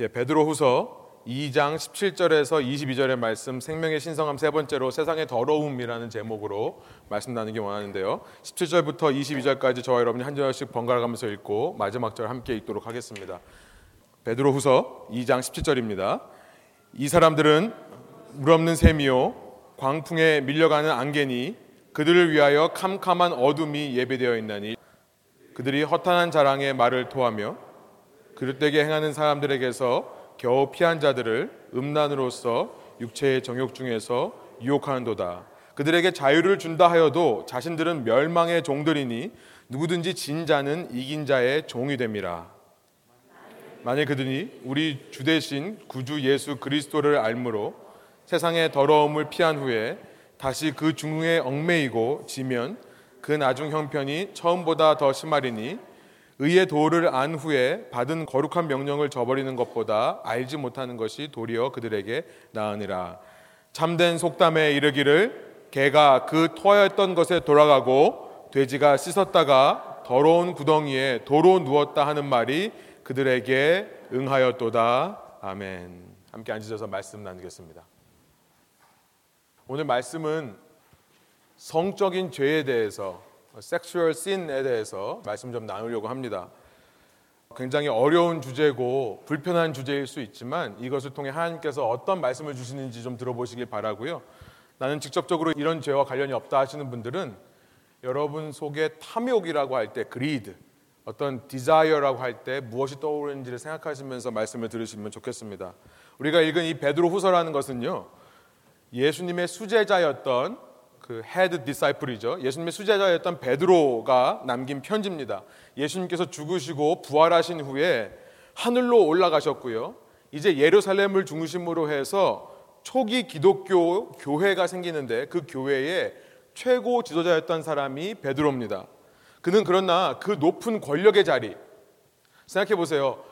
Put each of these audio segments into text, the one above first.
예, 베드로후서 2장 17절에서 22절의 말씀 생명의 신성함 세 번째로 세상의 더러움이라는 제목으로 말씀 나누기 원하는데요. 17절부터 22절까지 저와 여러분이 한 절씩 번갈아 가면서 읽고 마지막 절 함께 읽도록 하겠습니다. 베드로후서 2장 17절입니다. 이 사람들은 물 없는 샘이요 광풍에 밀려가는 안개니 그들을 위하여 캄캄한 어둠이 예배되어 있나니 그들이 허탄한 자랑의 말을 토하며 그릇되게 행하는 사람들에게서 겨우 피한 자들을 음란으로서 육체의 정욕 중에서 유혹하는도다. 그들에게 자유를 준다 하여도 자신들은 멸망의 종들이니 누구든지 진 자는 이긴 자의 종이 됨이라. 만일 그들이 우리 주 대신 구주 예수 그리스도를 알므로 세상의 더러움을 피한 후에 다시 그 중에 얽매이고 지면 그 나중 형편이 처음보다 더 심하리니 의의 도를 안 후에 받은 거룩한 명령을 저버리는 것보다 알지 못하는 것이 도리어 그들에게 나으니라. 참된 속담에 이르기를 개가 그 토하였던 것에 돌아가고 돼지가 씻었다가 더러운 구덩이에 도로 누웠다 하는 말이 그들에게 응하였도다. 아멘. 함께 앉으셔서 말씀 나누겠습니다. 오늘 말씀은 성적인 죄에 대해서 sexual sin에 대해서 말씀 좀 나누려고 합니다. 굉장히 어려운 주제고 불편한 주제일 수 있지만 이것을 통해 하나님께서 어떤 말씀을 주시는지 좀 들어보시길 바라고요. 나는 직접적으로 이런 죄와 관련이 없다 하시는 분들은 여러분 속에 탐욕이라고 할 때 greed, 어떤 desire라고 할 때 무엇이 떠오르는지를 생각하시면서 말씀을 들으시면 좋겠습니다. 우리가 읽은 이 베드로 후서라는 것은요. 예수님의 수제자였던 그 head disciple이죠. 예수님의 수제자였던 베드로가 남긴 편지입니다. 예수님께서 죽으시고 부활하신 후에 하늘로 올라가셨고요. 이제 예루살렘을 중심으로 해서 초기 기독교 교회가 생기는데 그 교회의 최고 지도자였던 사람이 베드로입니다. 그는 그러나 그 높은 권력의 자리 생각해 보세요.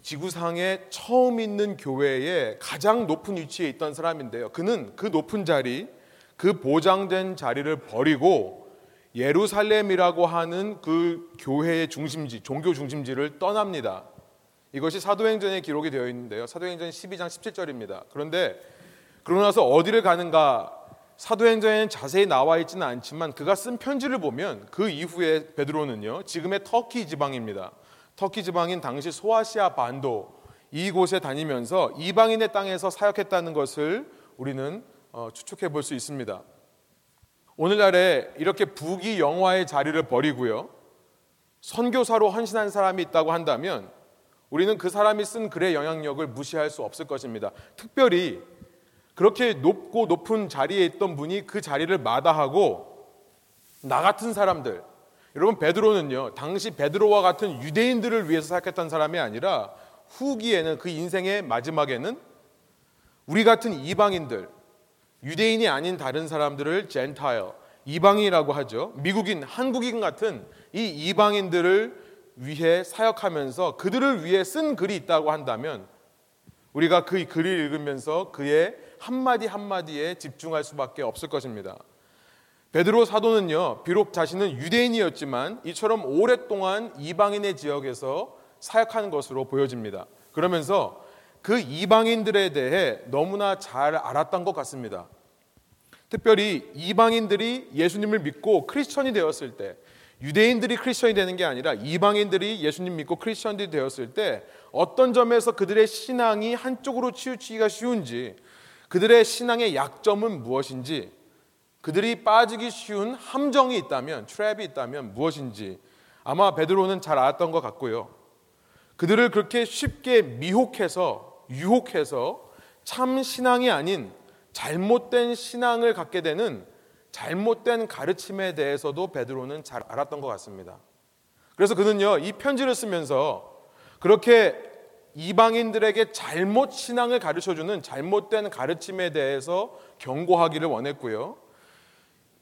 지구상에 처음 있는 교회에 가장 높은 위치에 있던 사람인데요. 그는 그 높은 자리, 그 보장된 자리를 버리고 예루살렘이라고 하는 그 교회의 중심지, 종교 중심지를 떠납니다. 이것이 사도행전에 기록이 되어 있는데요. 사도행전 12장 17절입니다. 그런데 그러고 나서 어디를 가는가 사도행전에는 자세히 나와 있지는 않지만 그가 쓴 편지를 보면 그 이후에 베드로는요. 지금의 터키 지방입니다. 터키 지방인 당시 소아시아 반도 이곳에 다니면서 이방인의 땅에서 사역했다는 것을 우리는 어, 추측해 볼 수 있습니다. 오늘날에 이렇게 부귀 영화의 자리를 버리고요. 선교사로 헌신한 사람이 있다고 한다면 우리는 그 사람이 쓴 글의 영향력을 무시할 수 없을 것입니다. 특별히 그렇게 높고 높은 자리에 있던 분이 그 자리를 마다하고 나 같은 사람들, 여러분 베드로는요 당시 베드로와 같은 유대인들을 위해서 사역했던 사람이 아니라 후기에는 그 인생의 마지막에는 우리 같은 이방인들 유대인이 아닌 다른 사람들을 젠타일 이방인이라고 하죠 미국인 한국인 같은 이 이방인들을 위해 사역하면서 그들을 위해 쓴 글이 있다고 한다면 우리가 그 글을 읽으면서 그의 한마디 한마디에 집중할 수밖에 없을 것입니다. 베드로 사도는요, 비록 자신은 유대인이었지만 이처럼 오랫동안 이방인의 지역에서 사역하는 것으로 보여집니다. 그러면서 그 이방인들에 대해 너무나 잘 알았던 것 같습니다. 특별히 이방인들이 예수님을 믿고 크리스천이 되었을 때, 유대인들이 크리스천이 되는 게 아니라 이방인들이 예수님 믿고 크리스천이 되었을 때 어떤 점에서 그들의 신앙이 한쪽으로 치우치기가 쉬운지, 그들의 신앙의 약점은 무엇인지, 그들이 빠지기 쉬운 함정이 있다면, 트랩이 있다면 무엇인지 아마 베드로는 잘 알았던 것 같고요. 그들을 그렇게 쉽게 미혹해서, 유혹해서 참 신앙이 아닌 잘못된 신앙을 갖게 되는 잘못된 가르침에 대해서도 베드로는 잘 알았던 것 같습니다. 그래서 그는요, 이 편지를 쓰면서 그렇게 이방인들에게 잘못 신앙을 가르쳐 주는 잘못된 가르침에 대해서 경고하기를 원했고요.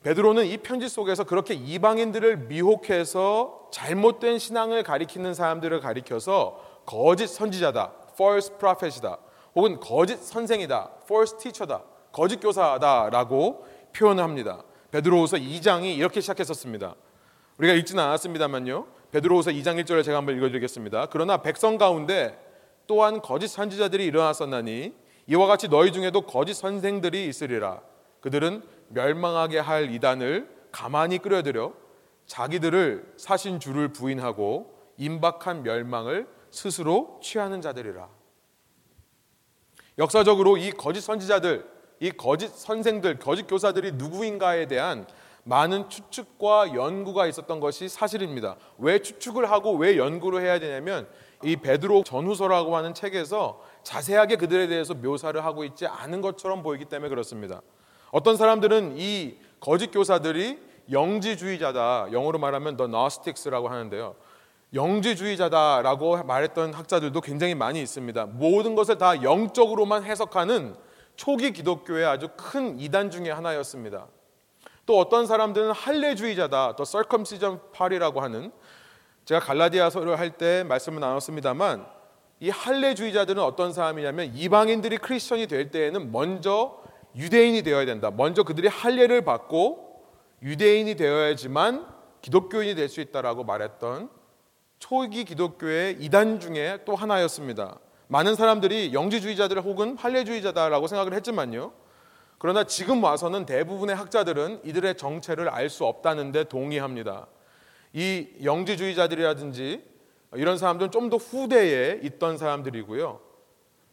베드로는 이 편지 속에서 그렇게 이방인들을 미혹해서 잘못된 신앙을 가리키는 사람들을 가리켜서 거짓 선지자다, false prophet이다, 혹은 거짓 선생이다, false teacher다, 거짓 교사다라고 표현을 합니다. 베드로후서 2장이 이렇게 시작했었습니다. 우리가 읽지는 않았습니다만요. 베드로후서 2장 1절을 제가 한번 읽어드리겠습니다. 그러나 백성 가운데 또한 거짓 선지자들이 일어났었나니 이와 같이 너희 중에도 거짓 선생들이 있으리라. 그들은 멸망하게 할 이단을 가만히 끌어들여 자기들을 사신 주를 부인하고 임박한 멸망을 스스로 취하는 자들이라. 역사적으로 이 거짓 선지자들, 이 거짓 선생들, 거짓 교사들이 누구인가에 대한 많은 추측과 연구가 있었던 것이 사실입니다. 왜 추측을 하고 왜 연구를 해야 되냐면 이 베드로 전후서라고 하는 책에서 자세하게 그들에 대해서 묘사를 하고 있지 않은 것처럼 보이기 때문에 그렇습니다. 어떤 사람들은 이 거짓 교사들이 영지주의자다. 영어로 말하면 the Gnostics라고 하는데요. 영지주의자다라고 말했던 학자들도 굉장히 많이 있습니다. 모든 것을 다 영적으로만 해석하는 초기 기독교의 아주 큰 이단 중의 하나였습니다. 또 어떤 사람들은 할례주의자다, 또 circumcision party라고 하는 제가 갈라디아서를 할 때 말씀을 나눴습니다만 이 할례주의자들은 어떤 사람이냐면 이방인들이 크리스천이 될 때에는 먼저 유대인이 되어야 된다. 먼저 그들이 할례를 받고 유대인이 되어야지만 기독교인이 될 수 있다라고 말했던 초기 기독교의 이단 중에 또 하나였습니다. 많은 사람들이 영지주의자들 혹은 할례주의자다라고 생각을 했지만요. 그러나 지금 와서는 대부분의 학자들은 이들의 정체를 알 수 없다는데 동의합니다. 이 영지주의자들이라든지 이런 사람들은 좀 더 후대에 있던 사람들이고요.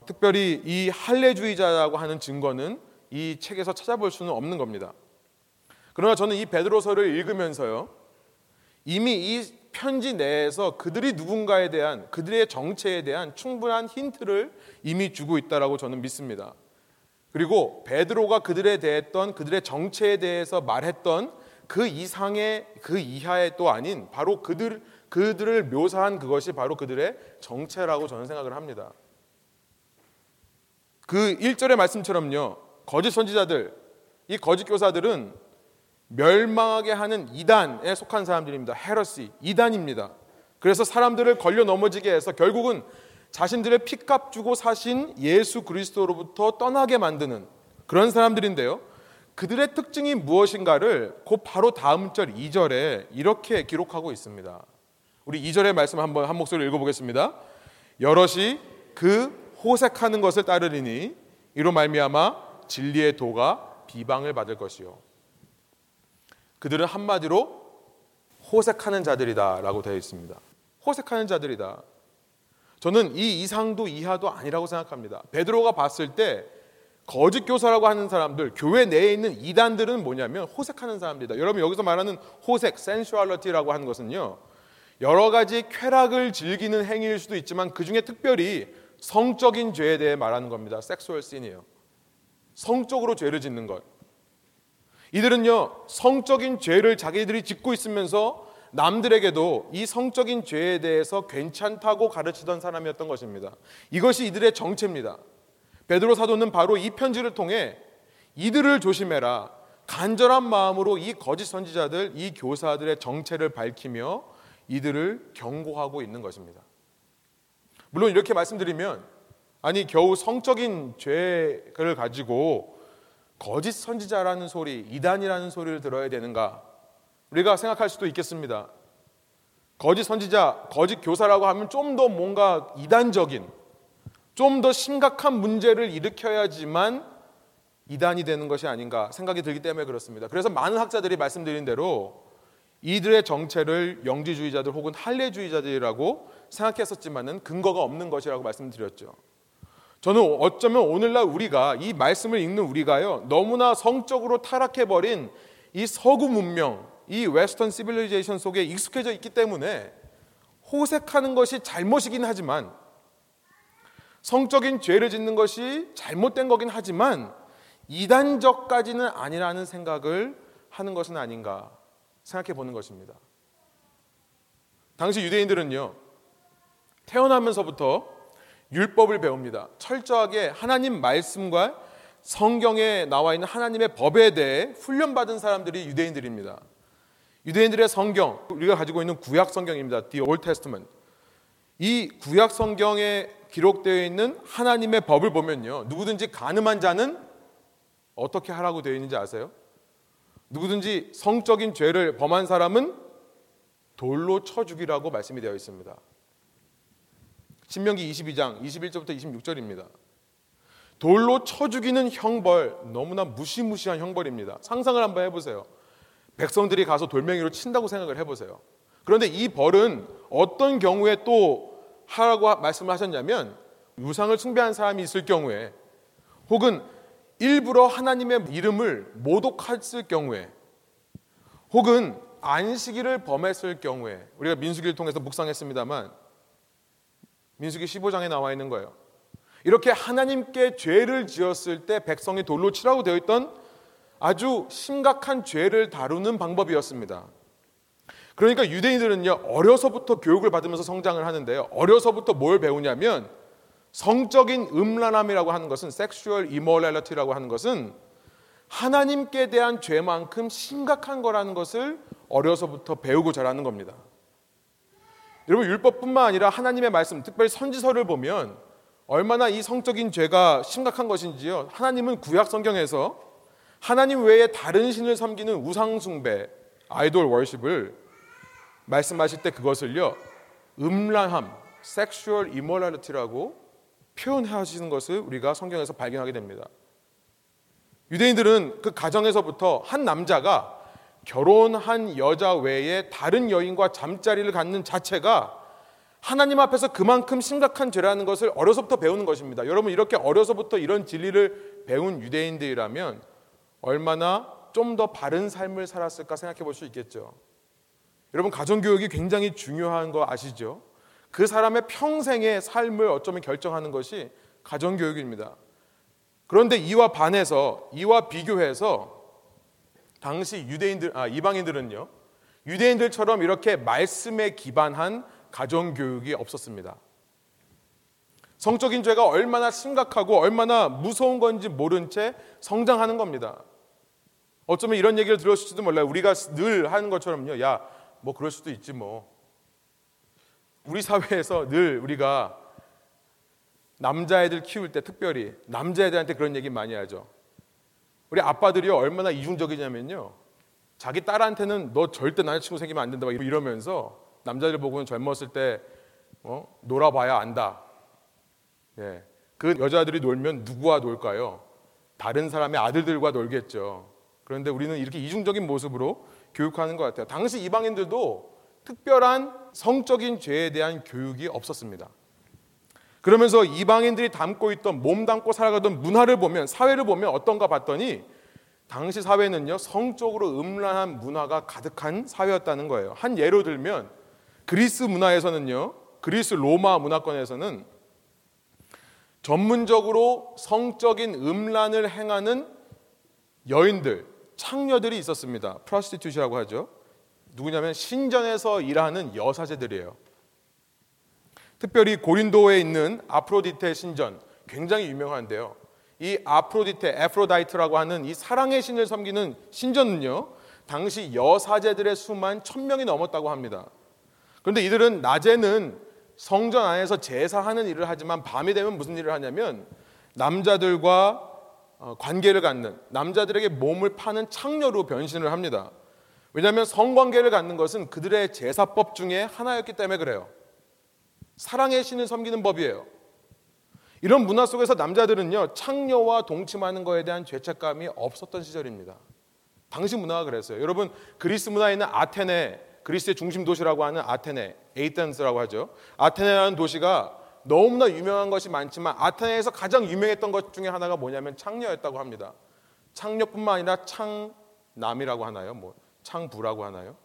특별히 이 할례주의자라고 하는 증거는 이 책에서 찾아볼 수는 없는 겁니다. 그러나 저는 이 베드로서를 읽으면서요. 이미 이 편지 내에서 그들이 누군가에 대한 그들의 정체에 대한 충분한 힌트를 이미 주고 있다라고 저는 믿습니다. 그리고 베드로가 그들에 대했던 그들의 정체에 대해서 말했던 그 이상의 그 이하의 또 아닌 바로 그들 그들을 묘사한 그것이 바로 그들의 정체라고 저는 생각을 합니다. 그 1절의 말씀처럼요. 거짓 선지자들, 이 거짓 교사들은 멸망하게 하는 이단에 속한 사람들입니다. 헤러시, 이단입니다. 그래서 사람들을 걸려 넘어지게 해서 결국은 자신들의 피값 주고 사신 예수 그리스도로부터 떠나게 만드는 그런 사람들인데요. 그들의 특징이 무엇인가를 곧 바로 다음 절 2절에 이렇게 기록하고 있습니다. 우리 2절의 말씀 한번 한 목소리 읽어보겠습니다. 여럿이 그 호색하는 것을 따르리니 이로 말미암아 진리의 도가 비방을 받을 것이요. 그들은 한마디로 호색하는 자들이다라고 되어 있습니다. 호색하는 자들이다. 저는 이 이상도 이하도 아니라고 생각합니다. 베드로가 봤을 때 거짓 교사라고 하는 사람들, 교회 내에 있는 이단들은 뭐냐면 호색하는 사람들이다. 여러분 여기서 말하는 호색, sensuality라고 하는 것은요. 여러 가지 쾌락을 즐기는 행위일 수도 있지만 그 중에 특별히 성적인 죄에 대해 말하는 겁니다. 섹수얼 씬이에요. 성적으로 죄를 짓는 것. 이들은요, 성적인 죄를 자기들이 짓고 있으면서 남들에게도 이 성적인 죄에 대해서 괜찮다고 가르치던 사람이었던 것입니다. 이것이 이들의 정체입니다. 베드로 사도는 바로 이 편지를 통해 이들을 조심해라. 간절한 마음으로 이 거짓 선지자들, 이 교사들의 정체를 밝히며 이들을 경고하고 있는 것입니다. 물론 이렇게 말씀드리면 아니 겨우 성적인 죄를 가지고 거짓 선지자라는 소리, 이단이라는 소리를 들어야 되는가? 우리가 생각할 수도 있겠습니다. 거짓 선지자, 거짓 교사라고 하면 좀 더 뭔가 이단적인, 좀 더 심각한 문제를 일으켜야지만 이단이 되는 것이 아닌가 생각이 들기 때문에 그렇습니다. 그래서 많은 학자들이 말씀드린 대로 이들의 정체를 영지주의자들 혹은 할례주의자들이라고 생각했었지만은 근거가 없는 것이라고 말씀드렸죠. 저는 어쩌면 오늘날 우리가 이 말씀을 읽는 우리가요 너무나 성적으로 타락해 버린 이 서구 문명, 이 western civilization 속에 익숙해져 있기 때문에 호색하는 것이 잘못이긴 하지만 성적인 죄를 짓는 것이 잘못된 거긴 하지만 이단적까지는 아니라는 생각을 하는 것은 아닌가 생각해 보는 것입니다. 당시 유대인들은요 태어나면서부터 율법을 배웁니다. 철저하게 하나님 말씀과 성경에 나와 있는 하나님의 법에 대해 훈련받은 사람들이 유대인들입니다. 유대인들의 성경, 우리가 가지고 있는 구약 성경입니다. The Old Testament. 이 구약 성경에 기록되어 있는 하나님의 법을 보면요. 누구든지 가늠한 자는 어떻게 하라고 되어 있는지 아세요? 누구든지 성적인 죄를 범한 사람은 돌로 쳐 죽이라고 말씀이 되어 있습니다. 신명기 22장 21절부터 26절입니다. 돌로 쳐 죽이는 형벌 너무나 무시무시한 형벌입니다. 상상을 한번 해보세요. 백성들이 가서 돌멩이로 친다고 생각을 해보세요. 그런데 이 벌은 어떤 경우에 또 하라고 말씀을 하셨냐면 유상을 숭배한 사람이 있을 경우에 혹은 일부러 하나님의 이름을 모독했을 경우에 혹은 안식일을 범했을 경우에 우리가 민수기를 통해서 묵상했습니다만 민수기 15장에 나와 있는 거예요. 이렇게 하나님께 죄를 지었을 때 백성이 돌로 치라고 되어 있던 아주 심각한 죄를 다루는 방법이었습니다. 그러니까 유대인들은요, 어려서부터 교육을 받으면서 성장을 하는데요. 어려서부터 뭘 배우냐면 성적인 음란함이라고 하는 것은 sexual immorality라고 하는 것은 하나님께 대한 죄만큼 심각한 거라는 것을 어려서부터 배우고 자라는 겁니다. 여러분 율법뿐만 아니라 하나님의 말씀, 특별히 선지서를 보면 얼마나 이 성적인 죄가 심각한 것인지요. 하나님은 구약 성경에서 하나님 외에 다른 신을 섬기는 우상 숭배, idol worship을 말씀하실 때 그것을요. 음란함, sexual immorality라고 표현하시는 것을 우리가 성경에서 발견하게 됩니다. 유대인들은 그 가정에서부터 한 남자가 결혼한 여자 외에 다른 여인과 잠자리를 갖는 자체가 하나님 앞에서 그만큼 심각한 죄라는 것을 어려서부터 배우는 것입니다. 여러분 이렇게 어려서부터 이런 진리를 배운 유대인들이라면 얼마나 좀 더 바른 삶을 살았을까 생각해 볼 수 있겠죠. 여러분 가정 교육이 굉장히 중요한 거 아시죠? 그 사람의 평생의 삶을 어쩌면 결정하는 것이 가정 교육입니다. 그런데 이와 반해서 이와 비교해서 당시 유대인들 아 이방인들은요. 유대인들처럼 이렇게 말씀에 기반한 가정 교육이 없었습니다. 성적인 죄가 얼마나 심각하고 얼마나 무서운 건지 모른 채 성장하는 겁니다. 어쩌면 이런 얘기를 들었을지도 몰라요. 우리가 늘 하는 것처럼요. 야, 뭐 그럴 수도 있지 뭐. 우리 사회에서 늘 우리가 남자애들 키울 때 특별히 남자애들한테 그런 얘기 많이 하죠. 우리 아빠들이요 얼마나 이중적이냐면요. 자기 딸한테는 너 절대 남자친구 생기면 안 된다 이러면서 남자들 보고는 젊었을 때 어? 놀아봐야 안다. 예. 그 여자들이 놀면 누구와 놀까요? 다른 사람의 아들들과 놀겠죠. 그런데 우리는 이렇게 이중적인 모습으로 교육하는 것 같아요. 당시 이방인들도 특별한 성적인 죄에 대한 교육이 없었습니다. 그러면서 이방인들이 담고 있던 몸 담고 살아가던 문화를 보면 사회를 보면 어떤가 봤더니 당시 사회는요 성적으로 음란한 문화가 가득한 사회였다는 거예요. 한 예로 들면 그리스 문화에서는요 그리스 로마 문화권에서는 전문적으로 성적인 음란을 행하는 여인들, 창녀들이 있었습니다. prostitutes라고 하죠. 누구냐면 신전에서 일하는 여사제들이에요. 특별히 고린도에 있는 아프로디테 신전 굉장히 유명한데요. 이 아프로디테, Aphrodite라고 하는 이 사랑의 신을 섬기는 신전은요. 당시 여사제들의 수만 천 명이 넘었다고 합니다. 그런데 이들은 낮에는 성전 안에서 제사하는 일을 하지만 밤이 되면 무슨 일을 하냐면 남자들과 어, 관계를 갖는 남자들에게 몸을 파는 창녀로 변신을 합니다. 왜냐하면 성관계를 갖는 것은 그들의 제사법 중에 하나였기 때문에 그래요. 사랑의 신을 섬기는 법이에요. 이런 문화 속에서 남자들은요 창녀와 동침하는 것에 대한 죄책감이 없었던 시절입니다. 당시 문화가 그랬어요. 여러분 그리스 문화에 있는 아테네 그리스의 중심 도시라고 하는 아테네 에이탄스라고 하죠. 아테네라는 도시가 너무나 유명한 것이 많지만 아테네에서 가장 유명했던 것 중에 하나가 뭐냐면 창녀였다고 합니다. 창녀뿐만 아니라 창남이라고 하나요? 뭐 창부라고 하나요?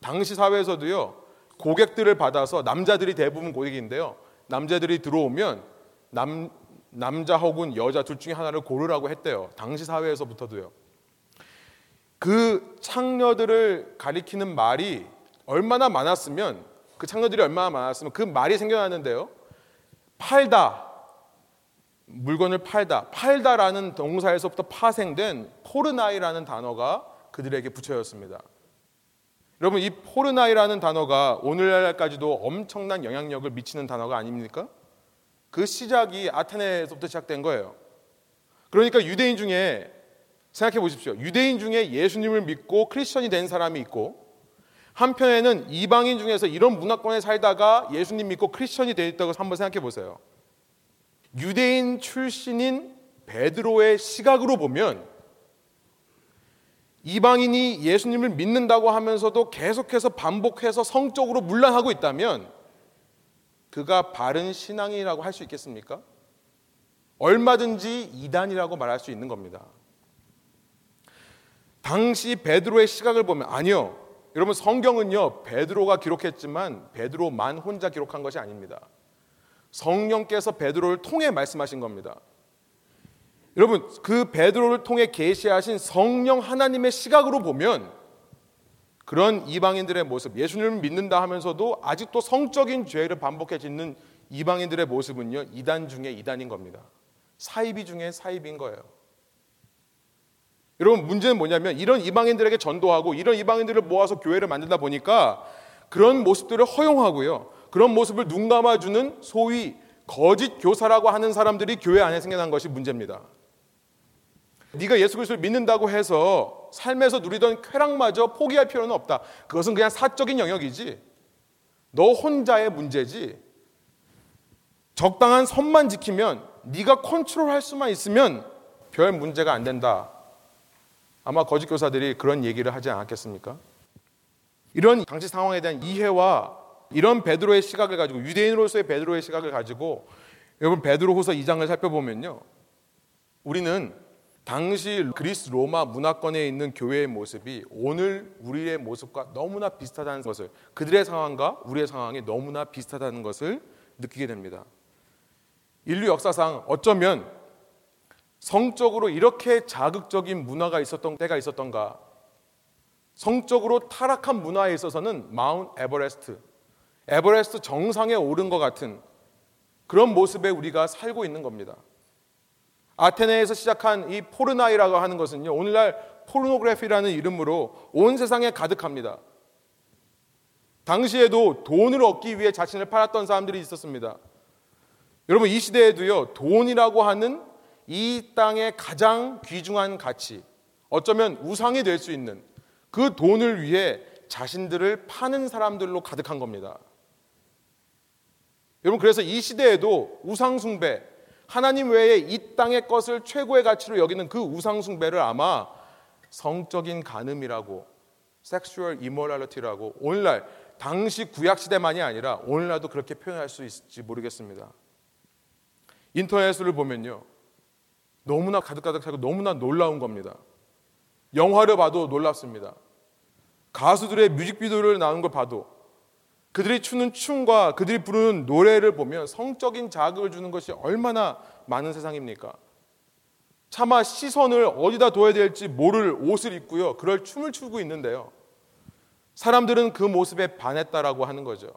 당시 사회에서도요 고객들을 받아서 남자들이 대부분 고객인데요. 남자들이 들어오면 남 남자 혹은 여자 둘 중에 하나를 고르라고 했대요. 당시 사회에서부터도요. 그 창녀들을 가리키는 말이 얼마나 많았으면 그 창녀들이 얼마나 많았으면 그 말이 생겨났는데요. 팔다. 물건을 팔다. 팔다라는 동사에서부터 파생된 πόρναι라는 단어가 그들에게 붙여졌습니다. 여러분 이 πόρναι라는 단어가 오늘날까지도 엄청난 영향력을 미치는 단어가 아닙니까? 그 시작이 아테네에서부터 시작된 거예요. 그러니까 유대인 중에 생각해 보십시오. 유대인 중에 예수님을 믿고 크리스천이 된 사람이 있고 한편에는 이방인 중에서 이런 문화권에 살다가 예수님 믿고 크리스천이 되어 있다고 한번 생각해 보세요. 유대인 출신인 베드로의 시각으로 보면 이방인이 예수님을 믿는다고 하면서도 계속해서 반복해서 성적으로 문란하고 있다면 그가 바른 신앙이라고 할 수 있겠습니까? 얼마든지 이단이라고 말할 수 있는 겁니다. 당시 베드로의 시각을 보면 아니요. 여러분 성경은요. 베드로가 기록했지만 베드로만 혼자 기록한 것이 아닙니다. 성령께서 베드로를 통해 말씀하신 겁니다. 여러분 그 베드로를 통해 계시하신 성령 하나님의 시각으로 보면 그런 이방인들의 모습, 예수님을 믿는다 하면서도 아직도 성적인 죄를 반복해 짓는 이방인들의 모습은요 이단 중에 이단인 겁니다. 사이비 중에 사이비인 거예요. 여러분 문제는 뭐냐면 이런 이방인들에게 전도하고 이런 이방인들을 모아서 교회를 만들다 보니까 그런 모습들을 허용하고요. 그런 모습을 눈 감아주는 소위 거짓 교사라고 하는 사람들이 교회 안에 생겨난 것이 문제입니다. 네가 예수 그리스도를 믿는다고 해서 삶에서 누리던 쾌락마저 포기할 필요는 없다. 그것은 그냥 사적인 영역이지. 너 혼자의 문제지. 적당한 선만 지키면 네가 컨트롤할 수만 있으면 별 문제가 안 된다. 아마 거짓 교사들이 그런 얘기를 하지 않았겠습니까? 이런 당시 상황에 대한 이해와 이런 베드로의 시각을 가지고 유대인으로서의 베드로의 시각을 가지고 여러분 베드로후서 2장을 살펴보면요. 우리는 당시 그리스 로마 문화권에 있는 교회의 모습이 오늘 우리의 모습과 너무나 비슷하다는 것을 그들의 상황과 우리의 상황이 너무나 비슷하다는 것을 느끼게 됩니다. 인류 역사상 어쩌면 성적으로 이렇게 자극적인 문화가 있었던 때가 있었던가? 성적으로 타락한 문화에 있어서는 Mount Everest, 에버레스트 정상에 오른 것 같은 그런 모습에 우리가 살고 있는 겁니다. 아테네에서 시작한 이 πόρναι라고 하는 것은요, 오늘날 포르노그래피라는 이름으로 온 세상에 가득합니다. 당시에도 돈을 얻기 위해 자신을 팔았던 사람들이 있었습니다. 여러분, 이 시대에도요, 돈이라고 하는 이 땅의 가장 귀중한 가치, 어쩌면 우상이 될 수 있는 그 돈을 위해 자신들을 파는 사람들로 가득한 겁니다. 여러분, 그래서 이 시대에도 우상숭배, 하나님 외에 이 땅의 것을 최고의 가치로 여기는 그 우상숭배를 아마 성적인 간음이라고, sexual immorality라고 오늘날 당시 구약 시대만이 아니라 오늘날도 그렇게 표현할 수 있을지 모르겠습니다. 인터넷을 보면요. 너무나 가득가득하고 너무나 놀라운 겁니다. 영화를 봐도 놀랍습니다. 가수들의 뮤직비디오를 나온 걸 봐도 그들이 추는 춤과 그들이 부르는 노래를 보면 성적인 자극을 주는 것이 얼마나 많은 세상입니까? 차마 시선을 어디다 둬야 될지 모를 옷을 입고요. 그럴 춤을 추고 있는데요. 사람들은 그 모습에 반했다라고 하는 거죠.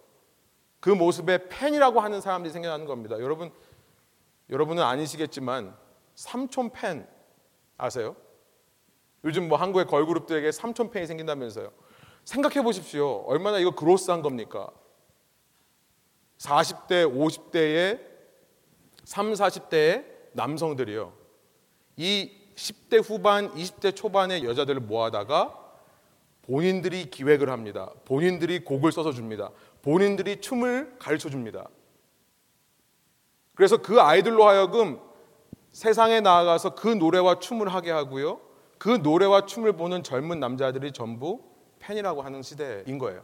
그 모습에 팬이라고 하는 사람들이 생겨나는 겁니다. 여러분, 여러분은 아니시겠지만 삼촌 팬 아세요? 요즘 뭐 한국의 걸그룹들에게 삼촌 팬이 생긴다면서요. 생각해 보십시오. 얼마나 이거 그로스한 겁니까? 40대, 50대의 3, 40대의 남성들이요. 이 10대 후반, 20대 초반의 여자들을 모아다가 본인들이 기획을 합니다. 본인들이 곡을 써서 줍니다. 본인들이 춤을 가르쳐 줍니다. 그래서 그 아이들로 하여금 세상에 나아가서 그 노래와 춤을 하게 하고요. 그 노래와 춤을 보는 젊은 남자들이 전부 팬이라고 하는 시대인 거예요.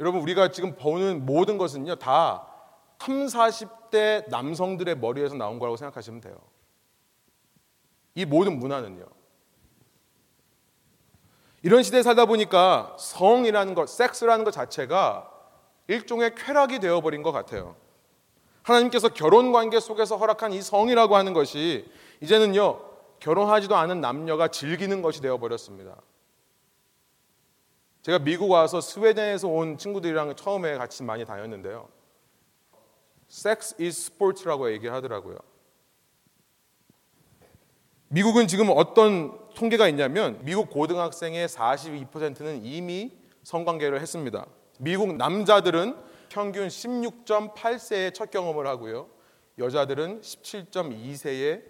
여러분, 우리가 지금 보는 모든 것은요, 다 3, 40대 남성들의 머리에서 나온 거라고 생각하시면 돼요. 이 모든 문화는요. 이런 시대에 살다 보니까 성이라는 것, 섹스라는 것 자체가 일종의 쾌락이 되어버린 것 같아요. 하나님께서 결혼 관계 속에서 허락한 이 성이라고 하는 것이 이제는요, 결혼하지도 않은 남녀가 즐기는 것이 되어버렸습니다. 제가 미국 와서 스웨덴에서 온 친구들이랑 처음에 같이 많이 다녔는데요. Sex is sport라고 얘기하더라고요. 미국은 지금 어떤 통계가 있냐면 미국 고등학생의 42%는 이미 성관계를 했습니다. 미국 남자들은 평균 16.8세의 첫 경험을 하고요. 여자들은 17.2세의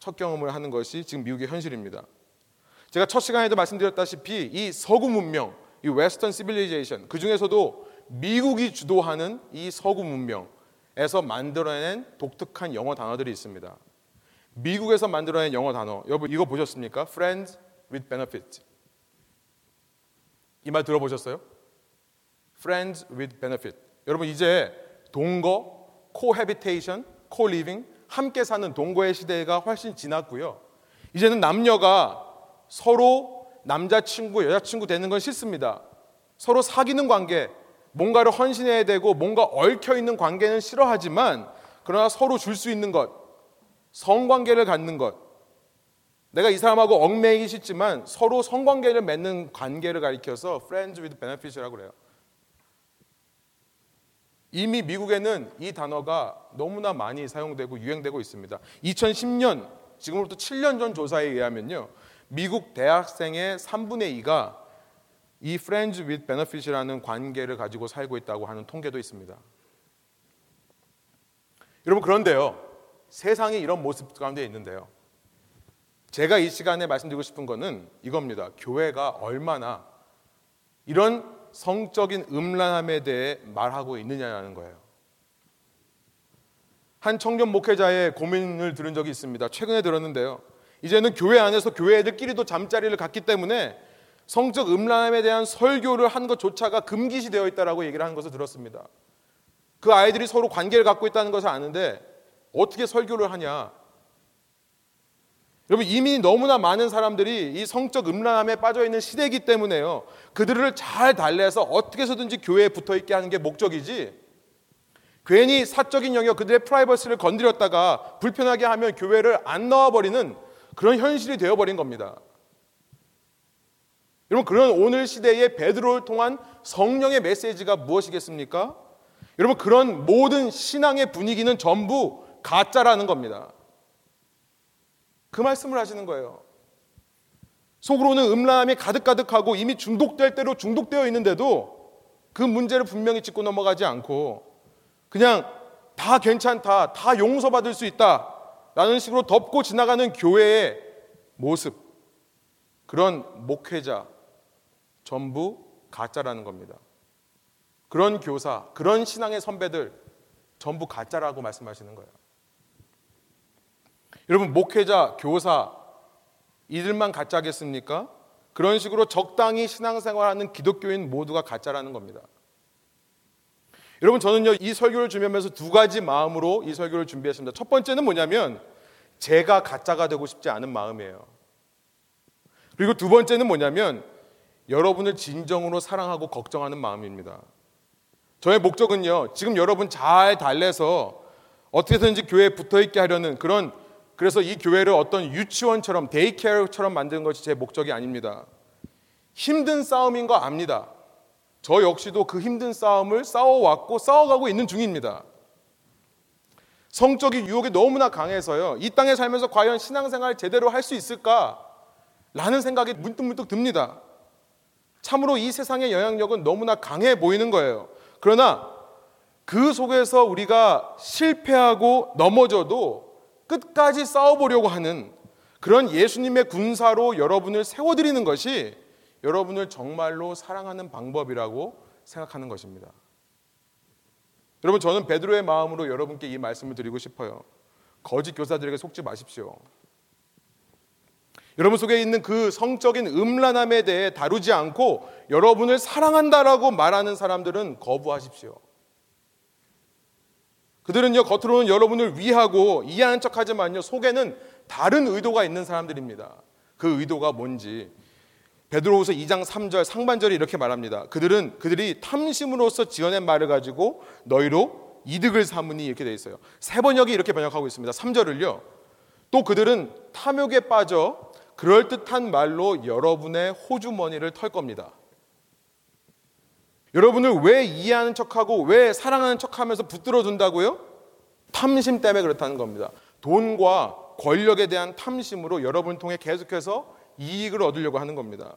첫 경험을 하는 것이 지금 미국의 현실입니다. 제가 첫 시간에도 말씀드렸다시피 이 서구 문명, 이 Western civilization 그 중에서도 미국이 주도하는 이 서구 문명에서 만들어낸 독특한 영어 단어들이 있습니다. 미국에서 만들어낸 영어 단어 여러분 이거 보셨습니까? Friends with benefit 이 말 들어보셨어요? Friends with benefit 여러분 이제 동거, cohabitation, co-living 함께 사는 동거의 시대가 훨씬 지났고요. 이제는 남녀가 서로 남자친구, 여자친구 되는 건 싫습니다. 서로 사귀는 관계, 뭔가를 헌신해야 되고 뭔가 얽혀 있는 관계는 싫어하지만 그러나 서로 줄 수 있는 것, 성관계를 갖는 것. 내가 이 사람하고 얽매이기 싫지만 서로 성관계를 맺는 관계를 가리켜서 friends with benefit이라고 그래요. 이미 미국에는 이 단어가 너무나 많이 사용되고 유행되고 있습니다. 2010년 지금으로부터 7년 전 조사에 의하면요. 미국 대학생의 3분의 2가 이 friends with benefit이라는 관계를 가지고 살고 있다고 하는 통계도 있습니다. 여러분 그런데요. 세상이 이런 모습 가운데 있는데요. 제가 이 시간에 말씀드리고 싶은 것은 이겁니다. 교회가 얼마나 이런 성적인 음란함에 대해 말하고 있느냐라는 거예요. 한 청년 목회자의 고민을 들은 적이 있습니다. 최근에 들었는데요. 이제는 교회 안에서 교회 애들끼리도 잠자리를 갖기 때문에 성적 음란함에 대한 설교를 한 것조차가 금기시 되어 있다라고 얘기를 하는 것을 들었습니다. 그 아이들이 서로 관계를 갖고 있다는 것을 아는데 어떻게 설교를 하냐? 여러분 이미 너무나 많은 사람들이 이 성적 음란함에 빠져 있는 시대이기 때문에요. 그들을 잘 달래서 어떻게 해서든지 교회에 붙어 있게 하는 게 목적이지. 괜히 사적인 영역 그들의 프라이버시를 건드렸다가 불편하게 하면 교회를 안 넣어 버리는 그런 현실이 되어 버린 겁니다. 여러분 그런 오늘 시대의 베드로를 통한 성령의 메시지가 무엇이겠습니까? 여러분 그런 모든 신앙의 분위기는 전부 가짜라는 겁니다. 그 말씀을 하시는 거예요. 속으로는 음란함이 가득가득하고 이미 중독될 대로 중독되어 있는데도 그 문제를 분명히 짚고 넘어가지 않고 그냥 다 괜찮다, 다 용서받을 수 있다 라는 식으로 덮고 지나가는 교회의 모습 그런 목회자 전부 가짜라는 겁니다. 그런 교사, 그런 신앙의 선배들 전부 가짜라고 말씀하시는 거예요. 여러분 목회자, 교사 이들만 가짜겠습니까? 그런 식으로 적당히 신앙생활하는 기독교인 모두가 가짜라는 겁니다. 여러분 저는요 이 설교를 준비하면서 두 가지 마음으로 이 설교를 준비했습니다. 첫 번째는 뭐냐면 제가 가짜가 되고 싶지 않은 마음이에요. 그리고 두 번째는 뭐냐면 여러분을 진정으로 사랑하고 걱정하는 마음입니다. 저의 목적은요 지금 여러분 잘 달래서 어떻게든지 교회에 붙어 있게 하려는 그런 그래서 이 교회를 어떤 유치원처럼 데이케어처럼 만드는 것이 제 목적이 아닙니다. 힘든 싸움인 거 압니다. 저 역시도 그 힘든 싸움을 싸워왔고 싸워가고 있는 중입니다. 성적인 유혹이 너무나 강해서요. 이 땅에 살면서 과연 신앙생활 제대로 할 수 있을까? 라는 생각이 문득문득 듭니다. 참으로 이 세상의 영향력은 너무나 강해 보이는 거예요. 그러나 그 속에서 우리가 실패하고 넘어져도 끝까지 싸워보려고 하는 그런 예수님의 군사로 여러분을 세워드리는 것이 여러분을 정말로 사랑하는 방법이라고 생각하는 것입니다. 여러분 저는 베드로의 마음으로 여러분께 이 말씀을 드리고 싶어요. 거짓 교사들에게 속지 마십시오. 여러분 속에 있는 그 성적인 음란함에 대해 다루지 않고 여러분을 사랑한다라고 말하는 사람들은 거부하십시오. 그들은요, 겉으로는 여러분을 위하고 이해하는 척 하지만요, 속에는 다른 의도가 있는 사람들입니다. 그 의도가 뭔지. 베드로후서 2장 3절 상반절이 이렇게 말합니다. 그들은 그들이 탐심으로서 지어낸 말을 가지고 너희로 이득을 삼으니 이렇게 돼 있어요. 세 번역이 이렇게 번역하고 있습니다. 3절을요. 또 그들은 탐욕에 빠져 그럴듯한 말로 여러분의 호주머니를 털 겁니다. 여러분을 왜 이해하는 척하고 왜 사랑하는 척하면서 붙들어 둔다고요? 탐심 때문에 그렇다는 겁니다. 돈과 권력에 대한 탐심으로 여러분 통해 계속해서 이익을 얻으려고 하는 겁니다.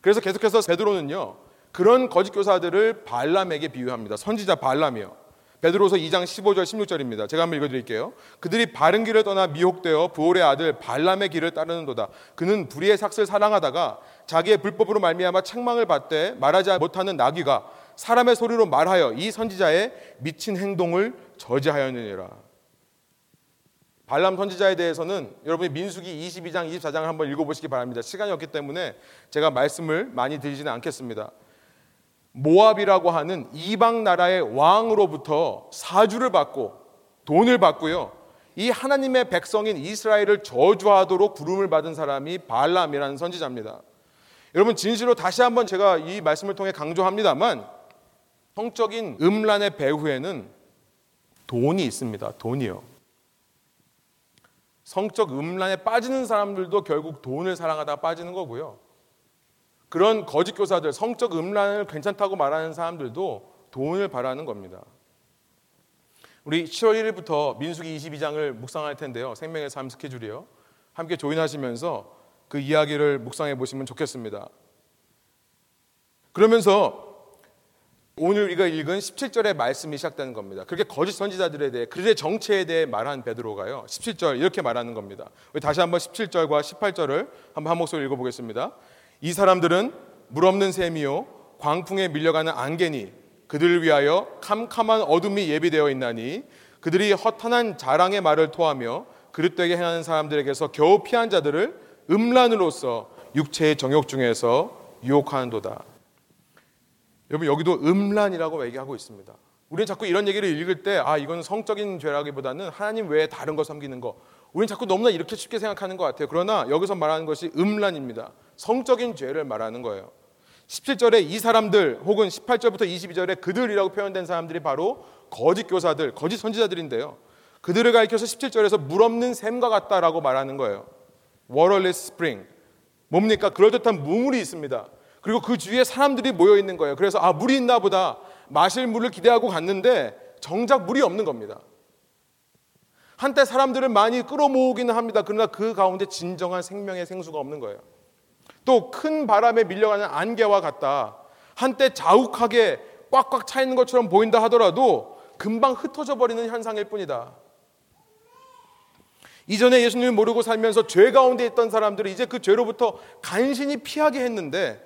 그래서 계속해서 베드로는요. 그런 거짓 교사들을 발람에게 비유합니다. 선지자 발람이요. 베드로서 2장 15절 16절입니다. 제가 한번 읽어 드릴게요. 그들이 바른 길을 떠나 미혹되어 부올의 아들 발람의 길을 따르는도다. 그는 불의의 삭슬 사랑하다가 자기의 불법으로 말미암아 책망을 받되 말하지 못하는 나귀가 사람의 소리로 말하여 이 선지자의 미친 행동을 저지하였느니라. 발람 선지자에 대해서는 여러분이 민수기 22장, 24장을 한번 읽어보시기 바랍니다. 시간이 없기 때문에 제가 말씀을 많이 드리지는 않겠습니다. 모압이라고 하는 이방 나라의 왕으로부터 사주를 받고 돈을 받고요. 이 하나님의 백성인 이스라엘을 저주하도록 부름을 받은 사람이 발람이라는 선지자입니다. 여러분 진실로 다시 한번 제가 이 말씀을 통해 강조합니다만 성적인 음란의 배후에는 돈이 있습니다. 돈이요. 성적 음란에 빠지는 사람들도 결국 돈을 사랑하다 빠지는 거고요. 그런 거짓 교사들, 성적 음란을 괜찮다고 말하는 사람들도 돈을 바라는 겁니다. 우리 10월 1일부터 민수기 22장을 묵상할 텐데요. 생명의 삶 스케줄이요. 함께 조인하시면서 그 이야기를 묵상해 보시면 좋겠습니다. 그러면서 오늘 우리가 읽은 17절의 말씀이 시작되는 겁니다. 그렇게 거짓 선지자들에 대해 그들의 정체에 대해 말한 베드로가요. 17절 이렇게 말하는 겁니다. 다시 한번 17절과 18절을 한번 한 목소리 읽어 보겠습니다. 이 사람들은 물 없는 샘이요 광풍에 밀려가는 안개니 그들을 위하여 캄캄한 어둠이 예비되어 있나니 그들이 허탄한 자랑의 말을 토하며 그릇되게 행하는 사람들에게서 겨우 피한 자들을 음란으로서 육체의 정욕 중에서 유혹하는도다. 여러분 여기도 음란이라고 얘기하고 있습니다. 우리는 자꾸 이런 얘기를 읽을 때 아 이건 성적인 죄라기보다는 하나님 외에 다른 거 섬기는 거. 우리는 자꾸 너무나 이렇게 쉽게 생각하는 것 같아요. 그러나 여기서 말하는 것이 음란입니다. 성적인 죄를 말하는 거예요. 17절에 이 사람들 혹은 18절부터 22절에 그들이라고 표현된 사람들이 바로 거짓 교사들, 거짓 선지자들인데요. 그들을 가리켜서 17절에서 물 없는 샘과 같다라고 말하는 거예요. waterless spring. 뭡니까? 그럴듯한 무물이 있습니다. 그리고 그 주위에 사람들이 모여 있는 거예요. 그래서 아, 물이 있나 보다. 마실 물을 기대하고 갔는데 정작 물이 없는 겁니다. 한때 사람들을 많이 끌어모으기는 합니다. 그러나 그 가운데 진정한 생명의 생수가 없는 거예요. 또 큰 바람에 밀려가는 안개와 같다. 한때 자욱하게 꽉꽉 차 있는 것처럼 보인다 하더라도 금방 흩어져 버리는 현상일 뿐이다. 이전에 예수님을 모르고 살면서 죄 가운데 있던 사람들은 이제 그 죄로부터 간신히 피하게 했는데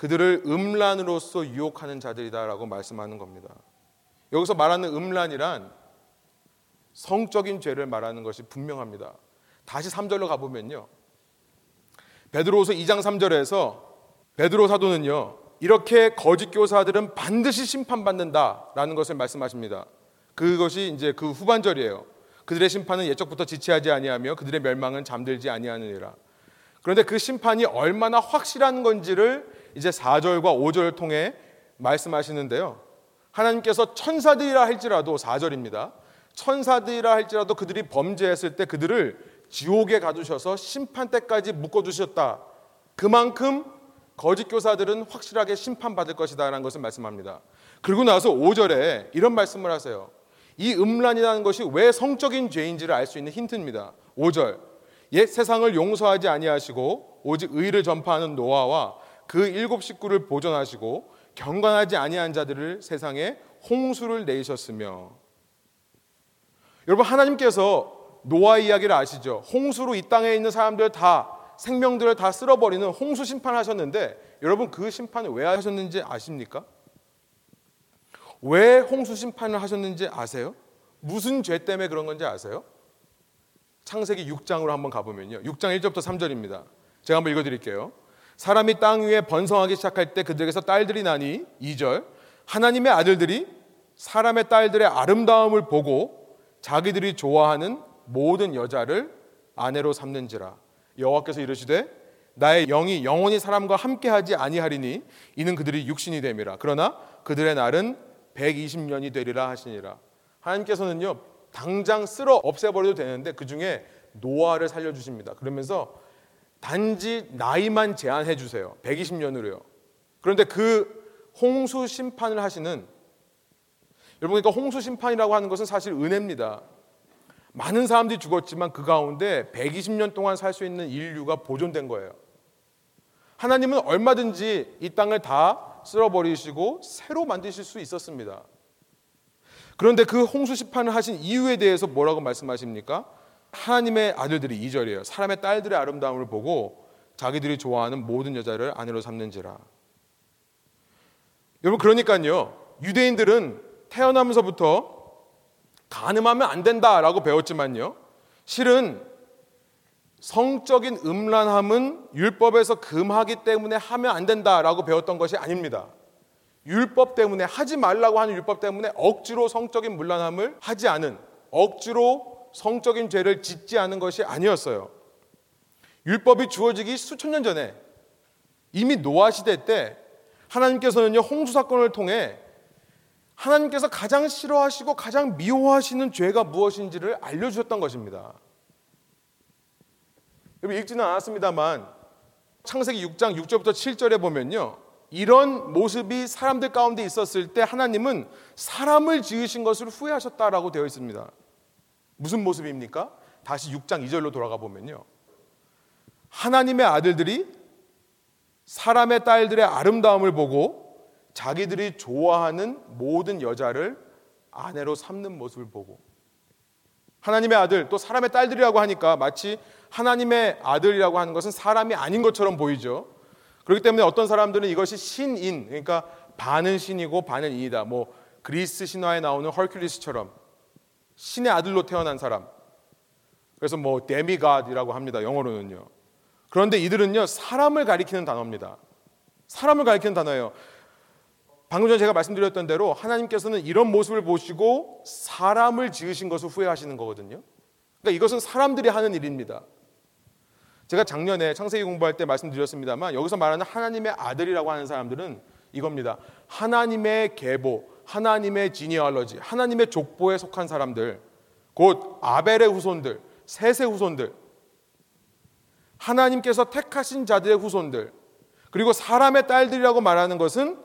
그들을 음란으로서 유혹하는 자들이다라고 말씀하는 겁니다. 여기서 말하는 음란이란 성적인 죄를 말하는 것이 분명합니다. 다시 3절로 가보면요. 베드로후서 2장 3절에서 베드로 사도는요. 이렇게 거짓 교사들은 반드시 심판받는다라는 것을 말씀하십니다. 그것이 이제 그 후반절이에요. 그들의 심판은 예적부터 지체하지 아니하며 그들의 멸망은 잠들지 아니하느니라. 그런데 그 심판이 얼마나 확실한 건지를 이제 4절과 5절을 통해 말씀하시는데요. 하나님께서 천사들이라 할지라도 4절입니다. 천사들이라 할지라도 그들이 범죄했을 때 그들을 지옥에 가두셔서 심판 때까지 묶어 두셨다. 그만큼 거짓 교사들은 확실하게 심판받을 것이다라는 것을 말씀합니다. 그리고 나서 5절에 이런 말씀을 하세요. 이 음란이라는 것이 왜 성적인 죄인지를 알 수 있는 힌트입니다. 5절. 옛 세상을 용서하지 아니하시고 오직 의를 전파하는 노아와 그 일곱 식구를 보존하시고 경건하지 아니한 자들을 세상에 홍수를 내셨으며 여러분 하나님께서 노아 이야기를 아시죠? 홍수로 이 땅에 있는 사람들 다 생명들을 다 쓸어버리는 홍수 심판하셨는데 여러분 그 심판을 왜 하셨는지 아십니까? 왜 홍수 심판을 하셨는지 아세요? 무슨 죄 때문에 그런 건지 아세요? 창세기 6장으로 한번 가보면요. 6장 1절부터 3절입니다. 제가 한번 읽어드릴게요. 사람이 땅 위에 번성하기 시작할 때 그들에게서 딸들이 나니 2절 하나님의 아들들이 사람의 딸들의 아름다움을 보고 자기들이 좋아하는 모든 여자를 아내로 삼는지라. 여호와께서 이르시되 나의 영이 영원히 사람과 함께하지 아니하리니 이는 그들이 육신이 됨이라. 그러나 그들의 날은 120년이 되리라 하시니라. 하나님께서는요 당장 쓸어 없애버려도 되는데 그 중에 노아를 살려주십니다. 그러면서 단지 나이만 제한해 주세요 120년으로요 그런데 그 홍수 심판을 하시는 여러분 그러니까 홍수 심판이라고 하는 것은 사실 은혜입니다 많은 사람들이 죽었지만 그 가운데 120년 동안 살 수 있는 인류가 보존된 거예요. 하나님은 얼마든지 이 땅을 다 쓸어버리시고 새로 만드실 수 있었습니다. 그런데 그 홍수 심판을 하신 이유에 대해서 뭐라고 말씀하십니까? 하나님의 아들들이 2절이에요. 사람의 딸들의 아름다움을 보고 자기들이 좋아하는 모든 여자를 아내로 삼는지라. 여러분 그러니까요. 유대인들은 태어나면서부터 가늠하면 안 된다라고 배웠지만요. 실은 성적인 음란함은 율법에서 금하기 때문에 하면 안 된다라고 배웠던 것이 아닙니다. 율법 때문에 하지 말라고 하는 율법 때문에 억지로 성적인 물란함을 하지 않은 억지로 성적인 죄를 짓지 않은 것이 아니었어요. 율법이 주어지기 수천 년 전에 이미 노아 시대 때 하나님께서는요 홍수 사건을 통해 하나님께서 가장 싫어하시고 가장 미워하시는 죄가 무엇인지를 알려주셨던 것입니다. 여러분 읽지는 않았습니다만 창세기 6장 6절부터 7절에 보면요. 이런 모습이 사람들 가운데 있었을 때 하나님은 사람을 지으신 것을 후회하셨다라고 되어 있습니다. 무슨 모습입니까? 다시 6장 2절로 돌아가 보면요. 하나님의 아들들이 사람의 딸들의 아름다움을 보고 자기들이 좋아하는 모든 여자를 아내로 삼는 모습을 보고 하나님의 아들 또 사람의 딸들이라고 하니까 마치 하나님의 아들이라고 하는 것은 사람이 아닌 것처럼 보이죠. 그렇기 때문에 어떤 사람들은 이것이 신인, 그러니까 반은 신이고 반은 인이다. 뭐 그리스 신화에 나오는 헐큘리스처럼 신의 아들로 태어난 사람. 그래서 뭐 데미갓이라고 합니다. 영어로는요. 그런데 이들은요 사람을 가리키는 단어입니다. 사람을 가리키는 단어예요. 방금 전에 제가 말씀드렸던 대로 하나님께서는 이런 모습을 보시고 사람을 지으신 것을 후회하시는 거거든요. 그러니까 이것은 사람들이 하는 일입니다. 제가 작년에 창세기 공부할 때 말씀드렸습니다만 여기서 말하는 하나님의 아들이라고 하는 사람들은 이겁니다. 하나님의 계보, 하나님의 지니얼러지, 하나님의 족보에 속한 사람들, 곧 아벨의 후손들, 셋의 후손들, 하나님께서 택하신 자들의 후손들, 그리고 사람의 딸들이라고 말하는 것은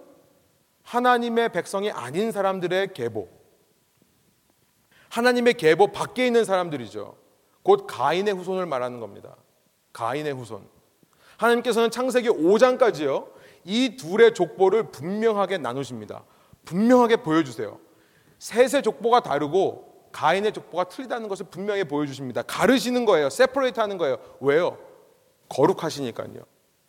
하나님의 백성이 아닌 사람들의 계보. 하나님의 계보 밖에 있는 사람들이죠. 곧 가인의 후손을 말하는 겁니다. 가인의 후손. 하나님께서는 창세기 5장까지요. 이 둘의 족보를 분명하게 나누십니다. 분명하게 보여주세요. 셋의 족보가 다르고 가인의 족보가 틀리다는 것을 분명히 보여주십니다. 가르시는 거예요. 세퍼레이트 하는 거예요. 왜요? 거룩하시니까요.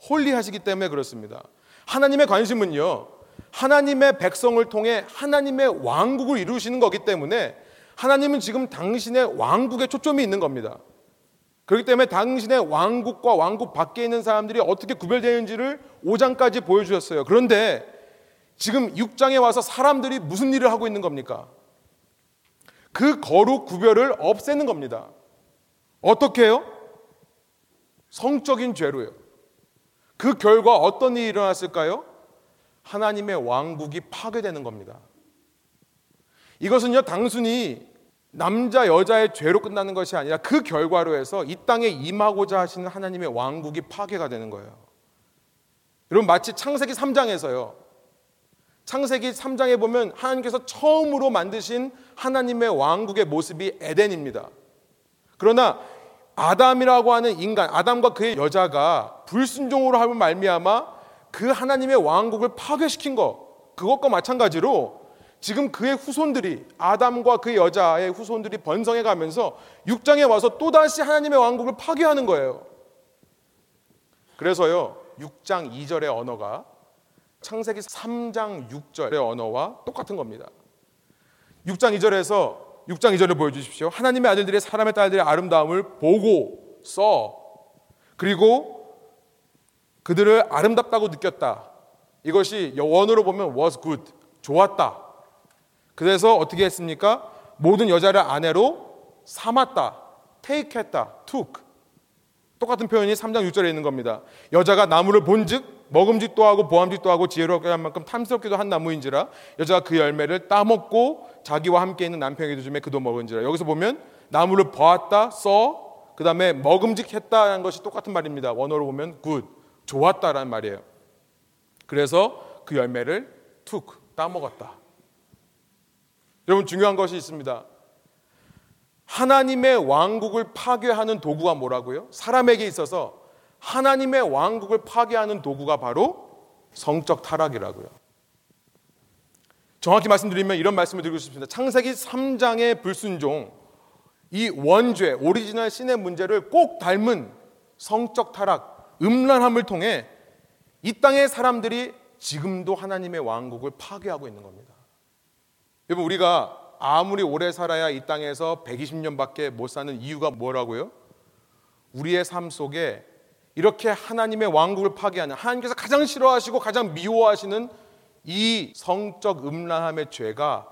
홀리하시기 때문에 그렇습니다. 하나님의 관심은요. 하나님의 백성을 통해 하나님의 왕국을 이루시는 거기 때문에 하나님은 지금 당신의 왕국에 초점이 있는 겁니다. 그렇기 때문에 당신의 왕국과 왕국 밖에 있는 사람들이 어떻게 구별되는지를 5장까지 보여주셨어요. 그런데 지금 6장에 와서 사람들이 무슨 일을 하고 있는 겁니까? 그 거룩 구별을 없애는 겁니다. 어떻게 해요? 성적인 죄로요. 그 결과 어떤 일이 일어났을까요? 하나님의 왕국이 파괴되는 겁니다. 이것은요, 단순히 남자, 여자의 죄로 끝나는 것이 아니라 그 결과로 해서 이 땅에 임하고자 하시는 하나님의 왕국이 파괴가 되는 거예요. 여러분, 마치 창세기 3장에서요. 창세기 3장에 보면 하나님께서 처음으로 만드신 하나님의 왕국의 모습이 에덴입니다. 그러나 아담이라고 하는 인간, 아담과 그의 여자가 불순종으로 하면 말미암아 그 하나님의 왕국을 파괴시킨 것, 그것과 마찬가지로 지금 그의 후손들이 아담과 그 여자의 후손들이 번성해 가면서 6장에 와서 또다시 하나님의 왕국을 파괴하는 거예요. 그래서요. 6장 2절의 언어가 창세기 3장 6절의 언어와 똑같은 겁니다. 6장 2절에서 6장 2절을 보여 주십시오. 하나님의 아들들이 사람의 딸들의 아름다움을 보고 써 그리고 그들을 아름답다고 느꼈다. 이것이 원어로 보면 was good. 좋았다. 그래서 어떻게 했습니까? 모든 여자를 아내로 삼았다. take 했다. took. 똑같은 표현이 3장 6절에 있는 겁니다. 여자가 나무를 본즉 먹음직도 하고 보암직도 하고 지혜롭게 한 만큼 탐스럽기도 한 나무인지라 여자가 그 열매를 따먹고 자기와 함께 있는 남편에게도 주매 그도 먹은지라 여기서 보면 나무를 보았다 써 그 다음에 먹음직했다는 것이 똑같은 말입니다. 원어로 보면 good 좋았다라는 말이에요. 그래서 그 열매를 took 따먹었다. 여러분 중요한 것이 있습니다. 하나님의 왕국을 파괴하는 도구가 뭐라고요? 사람에게 있어서 하나님의 왕국을 파괴하는 도구가 바로 성적 타락이라고요. 정확히 말씀드리면 이런 말씀을 드리고 싶습니다. 창세기 3장의 불순종, 이 원죄, original sin의 문제를 꼭 닮은 성적 타락, 음란함을 통해 이 땅의 사람들이 지금도 하나님의 왕국을 파괴하고 있는 겁니다. 여러분, 우리가 아무리 오래 살아야 이 땅에서 120년밖에 못 사는 이유가 뭐라고요? 우리의 삶 속에 이렇게 하나님의 왕국을 파괴하는 하나님께서 가장 싫어하시고 가장 미워하시는 이 성적 음란함의 죄가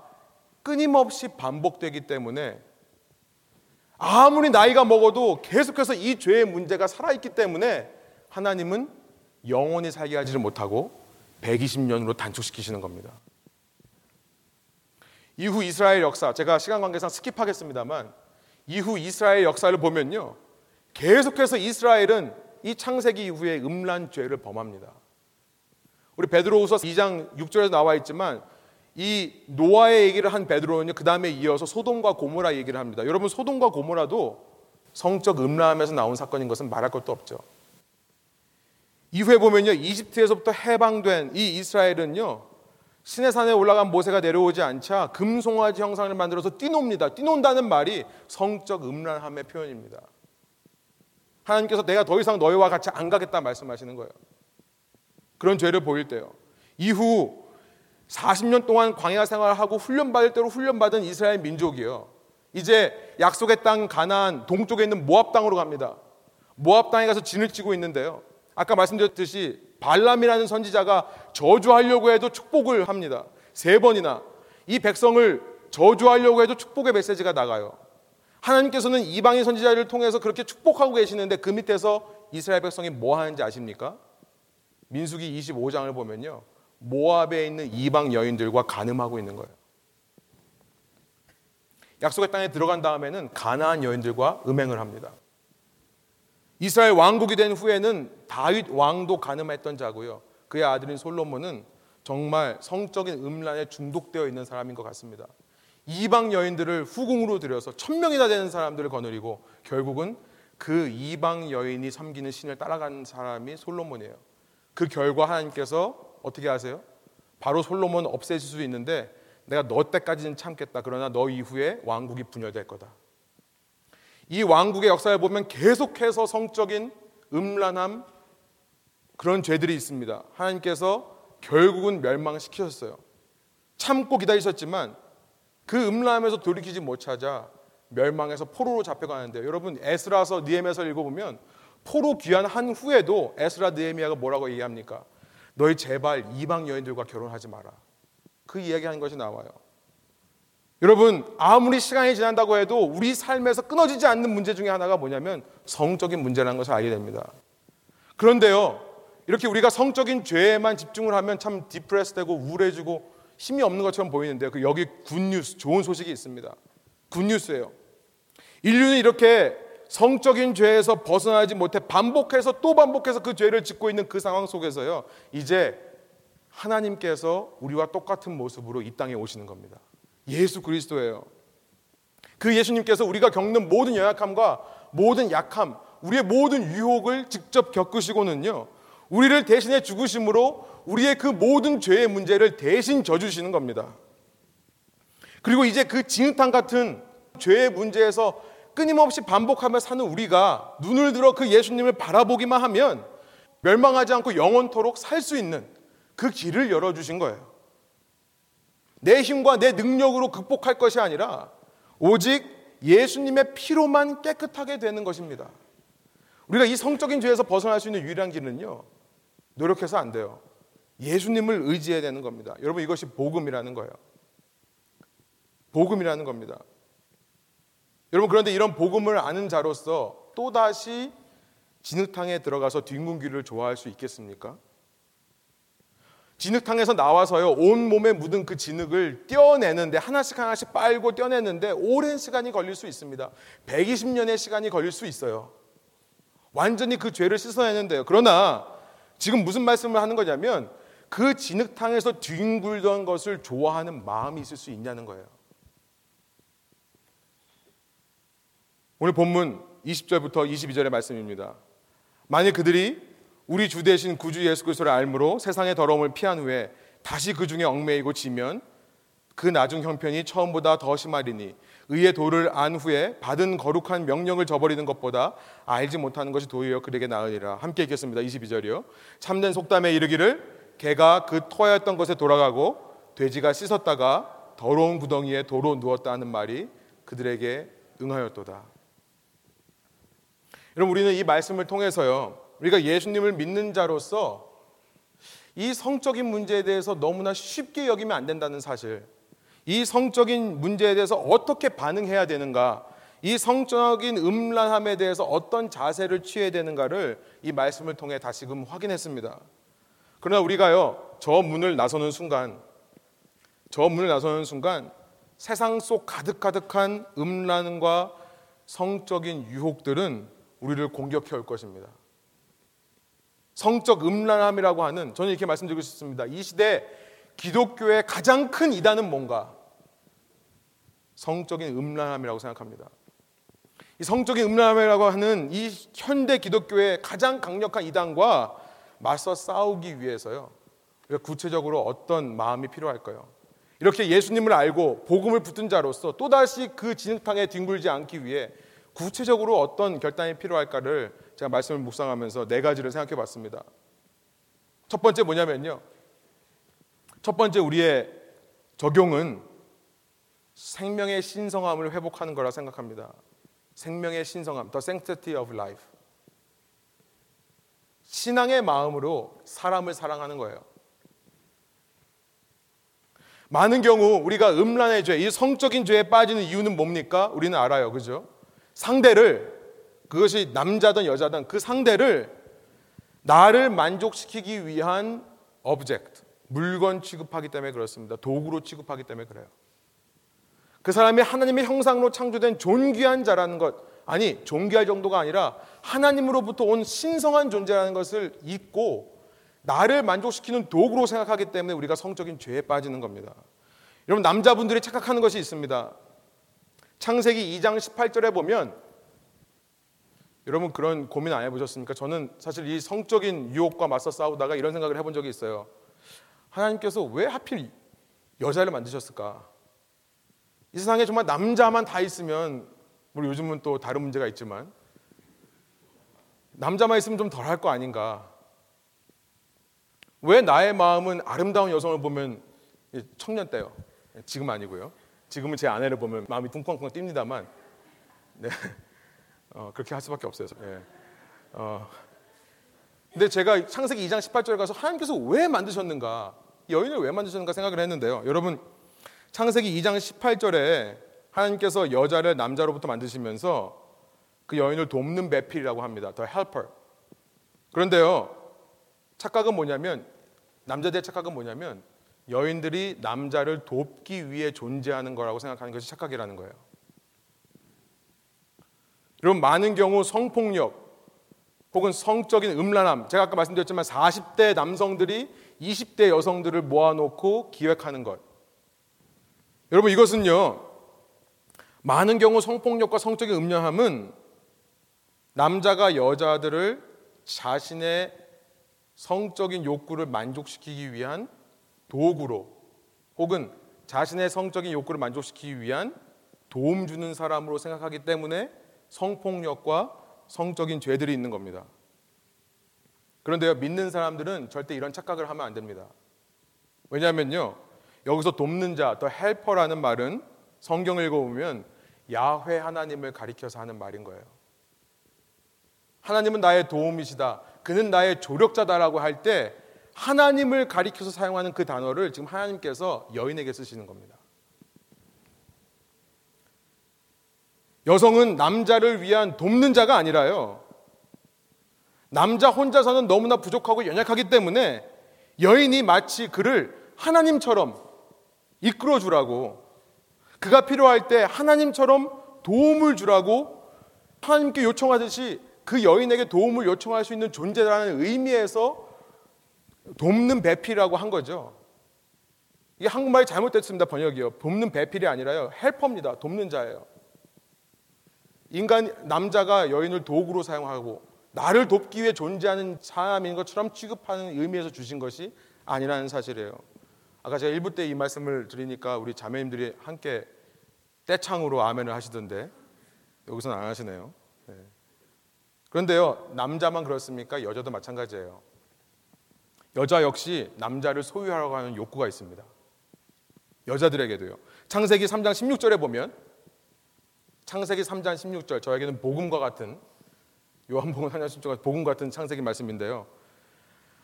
끊임없이 반복되기 때문에 아무리 나이가 먹어도 계속해서 이 죄의 문제가 살아있기 때문에 하나님은 영원히 살게 하지를 못하고 120년으로 단축시키시는 겁니다. 이후 이스라엘 역사, 제가 시간 관계상 스킵하겠습니다만 이후 이스라엘 역사를 보면요. 계속해서 이스라엘은 이 창세기 이후에 음란 죄를 범합니다. 우리 베드로후서 2장 6절에 나와 있지만 이 노아의 얘기를 한 베드로는요. 그다음에 이어서 소돔과 고모라 얘기를 합니다. 여러분 소돔과 고모라도 성적 음란함에서 나온 사건인 것은 말할 것도 없죠. 이후에 보면요. 이집트에서부터 해방된 이 이스라엘은요. 신의 산에 올라간 모세가 내려오지 않자 금송아지 형상을 만들어서 뛰놉니다. 뛰논다는 말이 성적 음란함의 표현입니다. 하나님께서 내가 더 이상 너희와 같이 안 가겠다 말씀하시는 거예요. 그런 죄를 보일 때요. 이후 40년 동안 광야 생활을 하고 훈련받을 대로 훈련받은 이스라엘 민족이요. 이제 약속의 땅 가나안 동쪽에 있는 모압 땅으로 갑니다. 모압 땅에 가서 진을 치고 있는데요. 아까 말씀드렸듯이 발람이라는 선지자가 저주하려고 해도 축복을 합니다. 세 번이나 이 백성을 저주하려고 해도 축복의 메시지가 나가요. 하나님께서는 이방인 선지자를 통해서 그렇게 축복하고 계시는데 그 밑에서 이스라엘 백성이 뭐 하는지 아십니까? 민수기 25장을 보면요. 모압에 있는 이방 여인들과 간음하고 있는 거예요. 약속의 땅에 들어간 다음에는 가나안 여인들과 음행을 합니다. 이스라엘 왕국이 된 후에는 다윗 왕도 가늠했던 자고요. 그의 아들인 솔로몬은 정말 성적인 음란에 중독되어 있는 사람인 것 같습니다. 이방 여인들을 후궁으로 들여서 천 명이나 되는 사람들을 거느리고 결국은 그 이방 여인이 섬기는 신을 따라가는 사람이 솔로몬이에요. 그 결과 하나님께서 어떻게 하세요? 바로 솔로몬 없애질 수 있는데 내가 너 때까지는 참겠다. 그러나 너 이후에 왕국이 분열될 거다. 이 왕국의 역사를 보면 계속해서 성적인 음란함 그런 죄들이 있습니다. 하나님께서 결국은 멸망시키셨어요. 참고 기다리셨지만 그 음란함에서 돌이키지 못하자 멸망해서 포로로 잡혀가는데 여러분 에스라서 니에미서 읽어보면 포로 귀환한 후에도 에스라 느헤미야가 뭐라고 얘기합니까? 너희 제발 이방 여인들과 결혼하지 마라. 그 이야기하는 것이 나와요. 여러분 아무리 시간이 지난다고 해도 우리 삶에서 끊어지지 않는 문제 중에 하나가 뭐냐면 성적인 문제라는 것을 알게 됩니다. 그런데요 이렇게 우리가 성적인 죄에만 집중을 하면 참 디프레스되고 우울해지고 힘이 없는 것처럼 보이는데요. 그 여기 굿뉴스 좋은 소식이 있습니다. 굿뉴스예요. 인류는 이렇게 성적인 죄에서 벗어나지 못해 반복해서 또 반복해서 그 죄를 짓고 있는 그 상황 속에서요. 이제 하나님께서 우리와 똑같은 모습으로 이 땅에 오시는 겁니다. 예수 그리스도예요. 그 예수님께서 우리가 겪는 모든 연약함과 모든 약함, 우리의 모든 유혹을 직접 겪으시고는요. 우리를 대신해 죽으심으로 우리의 그 모든 죄의 문제를 대신 져주시는 겁니다. 그리고 이제 그 진흙탕 같은 죄의 문제에서 끊임없이 반복하며 사는 우리가 눈을 들어 그 예수님을 바라보기만 하면 멸망하지 않고 영원토록 살 수 있는 그 길을 열어주신 거예요. 내 힘과 내 능력으로 극복할 것이 아니라 오직 예수님의 피로만 깨끗하게 되는 것입니다. 우리가 이 성적인 죄에서 벗어날 수 있는 유일한 길은요, 노력해서 안 돼요. 예수님을 의지해야 되는 겁니다. 여러분, 이것이 복음이라는 거예요. 복음이라는 겁니다. 여러분 그런데 이런 복음을 아는 자로서 또다시 진흙탕에 들어가서 뒹군기를 좋아할 수 있겠습니까? 진흙탕에서 나와서요 온 몸에 묻은 그 진흙을 떼어내는데 하나씩 하나씩 빨고 떼어내는데 오랜 시간이 걸릴 수 있습니다. 120년의 시간이 걸릴 수 있어요. 완전히 그 죄를 씻어내는데요. 그러나 지금 무슨 말씀을 하는 거냐면 그 진흙탕에서 뒹굴던 것을 좋아하는 마음이 있을 수 있냐는 거예요. 오늘 본문 20절부터 22절의 말씀입니다. 만일 그들이 우리 주 대신 구주 예수 그리스도를 알므로 세상의 더러움을 피한 후에 다시 그 중에 얽매이고 지면 그 나중 형편이 처음보다 더 심하리니 의의 도를 안 후에 받은 거룩한 명령을 저버리는 것보다 알지 못하는 것이 도리어 그에게 나으리라. 함께 읽겠습니다. 22절이요. 참된 속담에 이르기를 개가 그 토하였던 것에 돌아가고 돼지가 씻었다가 더러운 구덩이에 도로 누웠다 하는 말이 그들에게 응하였도다. 여러분 우리는 이 말씀을 통해서요. 우리가 예수님을 믿는 자로서 이 성적인 문제에 대해서 너무나 쉽게 여기면 안 된다는 사실. 이 성적인 문제에 대해서 어떻게 반응해야 되는가, 이 성적인 음란함에 대해서 어떤 자세를 취해야 되는가를 이 말씀을 통해 다시금 확인했습니다. 그러나 우리가요, 저 문을 나서는 순간, 저 문을 나서는 순간 세상 속 가득가득한 음란과 성적인 유혹들은 우리를 공격해 올 것입니다. 성적 음란함이라고 하는 저는 이렇게 말씀드리고 싶습니다. 이 시대 기독교의 가장 큰 이단은 뭔가? 성적인 음란함이라고 생각합니다. 이 성적인 음란함이라고 하는 이 현대 기독교의 가장 강력한 이단과 맞서 싸우기 위해서요. 구체적으로 어떤 마음이 필요할까요? 이렇게 예수님을 알고 복음을 붙든 자로서 또다시 그 진흙탕에 뒹굴지 않기 위해 구체적으로 어떤 결단이 필요할까를 제가 말씀을 묵상하면서 네 가지를 생각해 봤습니다. 첫 번째 뭐냐면요. 첫 번째 우리의 적용은 생명의 신성함을 회복하는 거라 생각합니다. 생명의 신성함, the sanctity of life. 신앙의 마음으로 사람을 사랑하는 거예요. 많은 경우 우리가 음란의 죄, 이 성적인 죄에 빠지는 이유는 뭡니까? 우리는 알아요. 그죠? 상대를 그것이 남자든 여자든 그 상대를 나를 만족시키기 위한 object, 물건 취급하기 때문에 그렇습니다. 도구로 취급하기 때문에 그래요. 그 사람이 하나님의 형상으로 창조된 존귀한 자라는 것, 아니, 존귀할 정도가 아니라 하나님으로부터 온 신성한 존재라는 것을 잊고 나를 만족시키는 도구로 생각하기 때문에 우리가 성적인 죄에 빠지는 겁니다. 여러분, 남자분들이 착각하는 것이 있습니다. 창세기 2장 18절에 보면 여러분 그런 고민 안 해보셨습니까? 저는 사실 이 성적인 유혹과 맞서 싸우다가 이런 생각을 해본 적이 있어요. 하나님께서 왜 하필 여자를 만드셨을까? 이 세상에 정말 남자만 다 있으면 우리 요즘은 또 다른 문제가 있지만 남자만 있으면 좀 덜 할 거 아닌가? 왜 나의 마음은 아름다운 여성을 보면 청년 때요? 지금 아니고요. 지금은 제 아내를 보면 마음이 쿵쾅쿵 뜁니다만, 네. 어, 그렇게 할 수밖에 없어요. 네. 어. 근데 제가 창세기 2장 18절에 가서 하나님께서 왜 만드셨는가? 여인을 왜 만드셨는가 생각을 했는데요. 여러분, 창세기 2장 18절에 하나님께서 여자를 남자로부터 만드시면서 그 여인을 돕는 배필이라고 합니다. The helper. 그런데요, 착각은 뭐냐면 남자들의 착각은 뭐냐면 여인들이 남자를 돕기 위해 존재하는 거라고 생각하는 것이 착각이라는 거예요. 여러분 많은 경우 성폭력 혹은 성적인 음란함 제가 아까 말씀드렸지만 40대 남성들이 20대 여성들을 모아놓고 기획하는 것 여러분 이것은요. 많은 경우 성폭력과 성적인 음녀함은 남자가 여자들을 자신의 성적인 욕구를 만족시키기 위한 도구로 혹은 자신의 성적인 욕구를 만족시키기 위한 도움 주는 사람으로 생각하기 때문에 성폭력과 성적인 죄들이 있는 겁니다. 그런데요, 믿는 사람들은 절대 이런 착각을 하면 안 됩니다. 왜냐하면요, 여기서 돕는 자, 더 헬퍼라는 말은 성경을 읽어보면 야훼 하나님을 가리켜서 하는 말인 거예요. 하나님은 나의 도움이시다. 그는 나의 조력자다라고 할 때 하나님을 가리켜서 사용하는 그 단어를 지금 하나님께서 여인에게 쓰시는 겁니다. 여성은 남자를 위한 돕는 자가 아니라요. 남자 혼자서는 너무나 부족하고 연약하기 때문에 여인이 마치 그를 하나님처럼 이끌어 주라고 그가 필요할 때 하나님처럼 도움을 주라고 하나님께 요청하듯이 그 여인에게 도움을 요청할 수 있는 존재라는 의미에서 돕는 배필이라고 한 거죠. 이게 한국말이 잘못됐습니다. 번역이요. 돕는 배필이 아니라요. 헬퍼입니다. 돕는 자예요. 인간 남자가 여인을 도구로 사용하고 나를 돕기 위해 존재하는 사람인 것처럼 취급하는 의미에서 주신 것이 아니라는 사실이에요. 아까 제가 일부 때 이 말씀을 드리니까 우리 자매님들이 함께 떼창으로 아멘을 하시던데 여기서는 안 하시네요. 네. 그런데요, 남자만 그렇습니까? 여자도 마찬가지예요. 여자 역시 남자를 소유하려고 하는 욕구가 있습니다. 여자들에게도요. 창세기 3장 16절에 보면 창세기 3장 16절 저에게는 복음과 같은 요한복음 3장 16절 복음 같은 창세기 말씀인데요.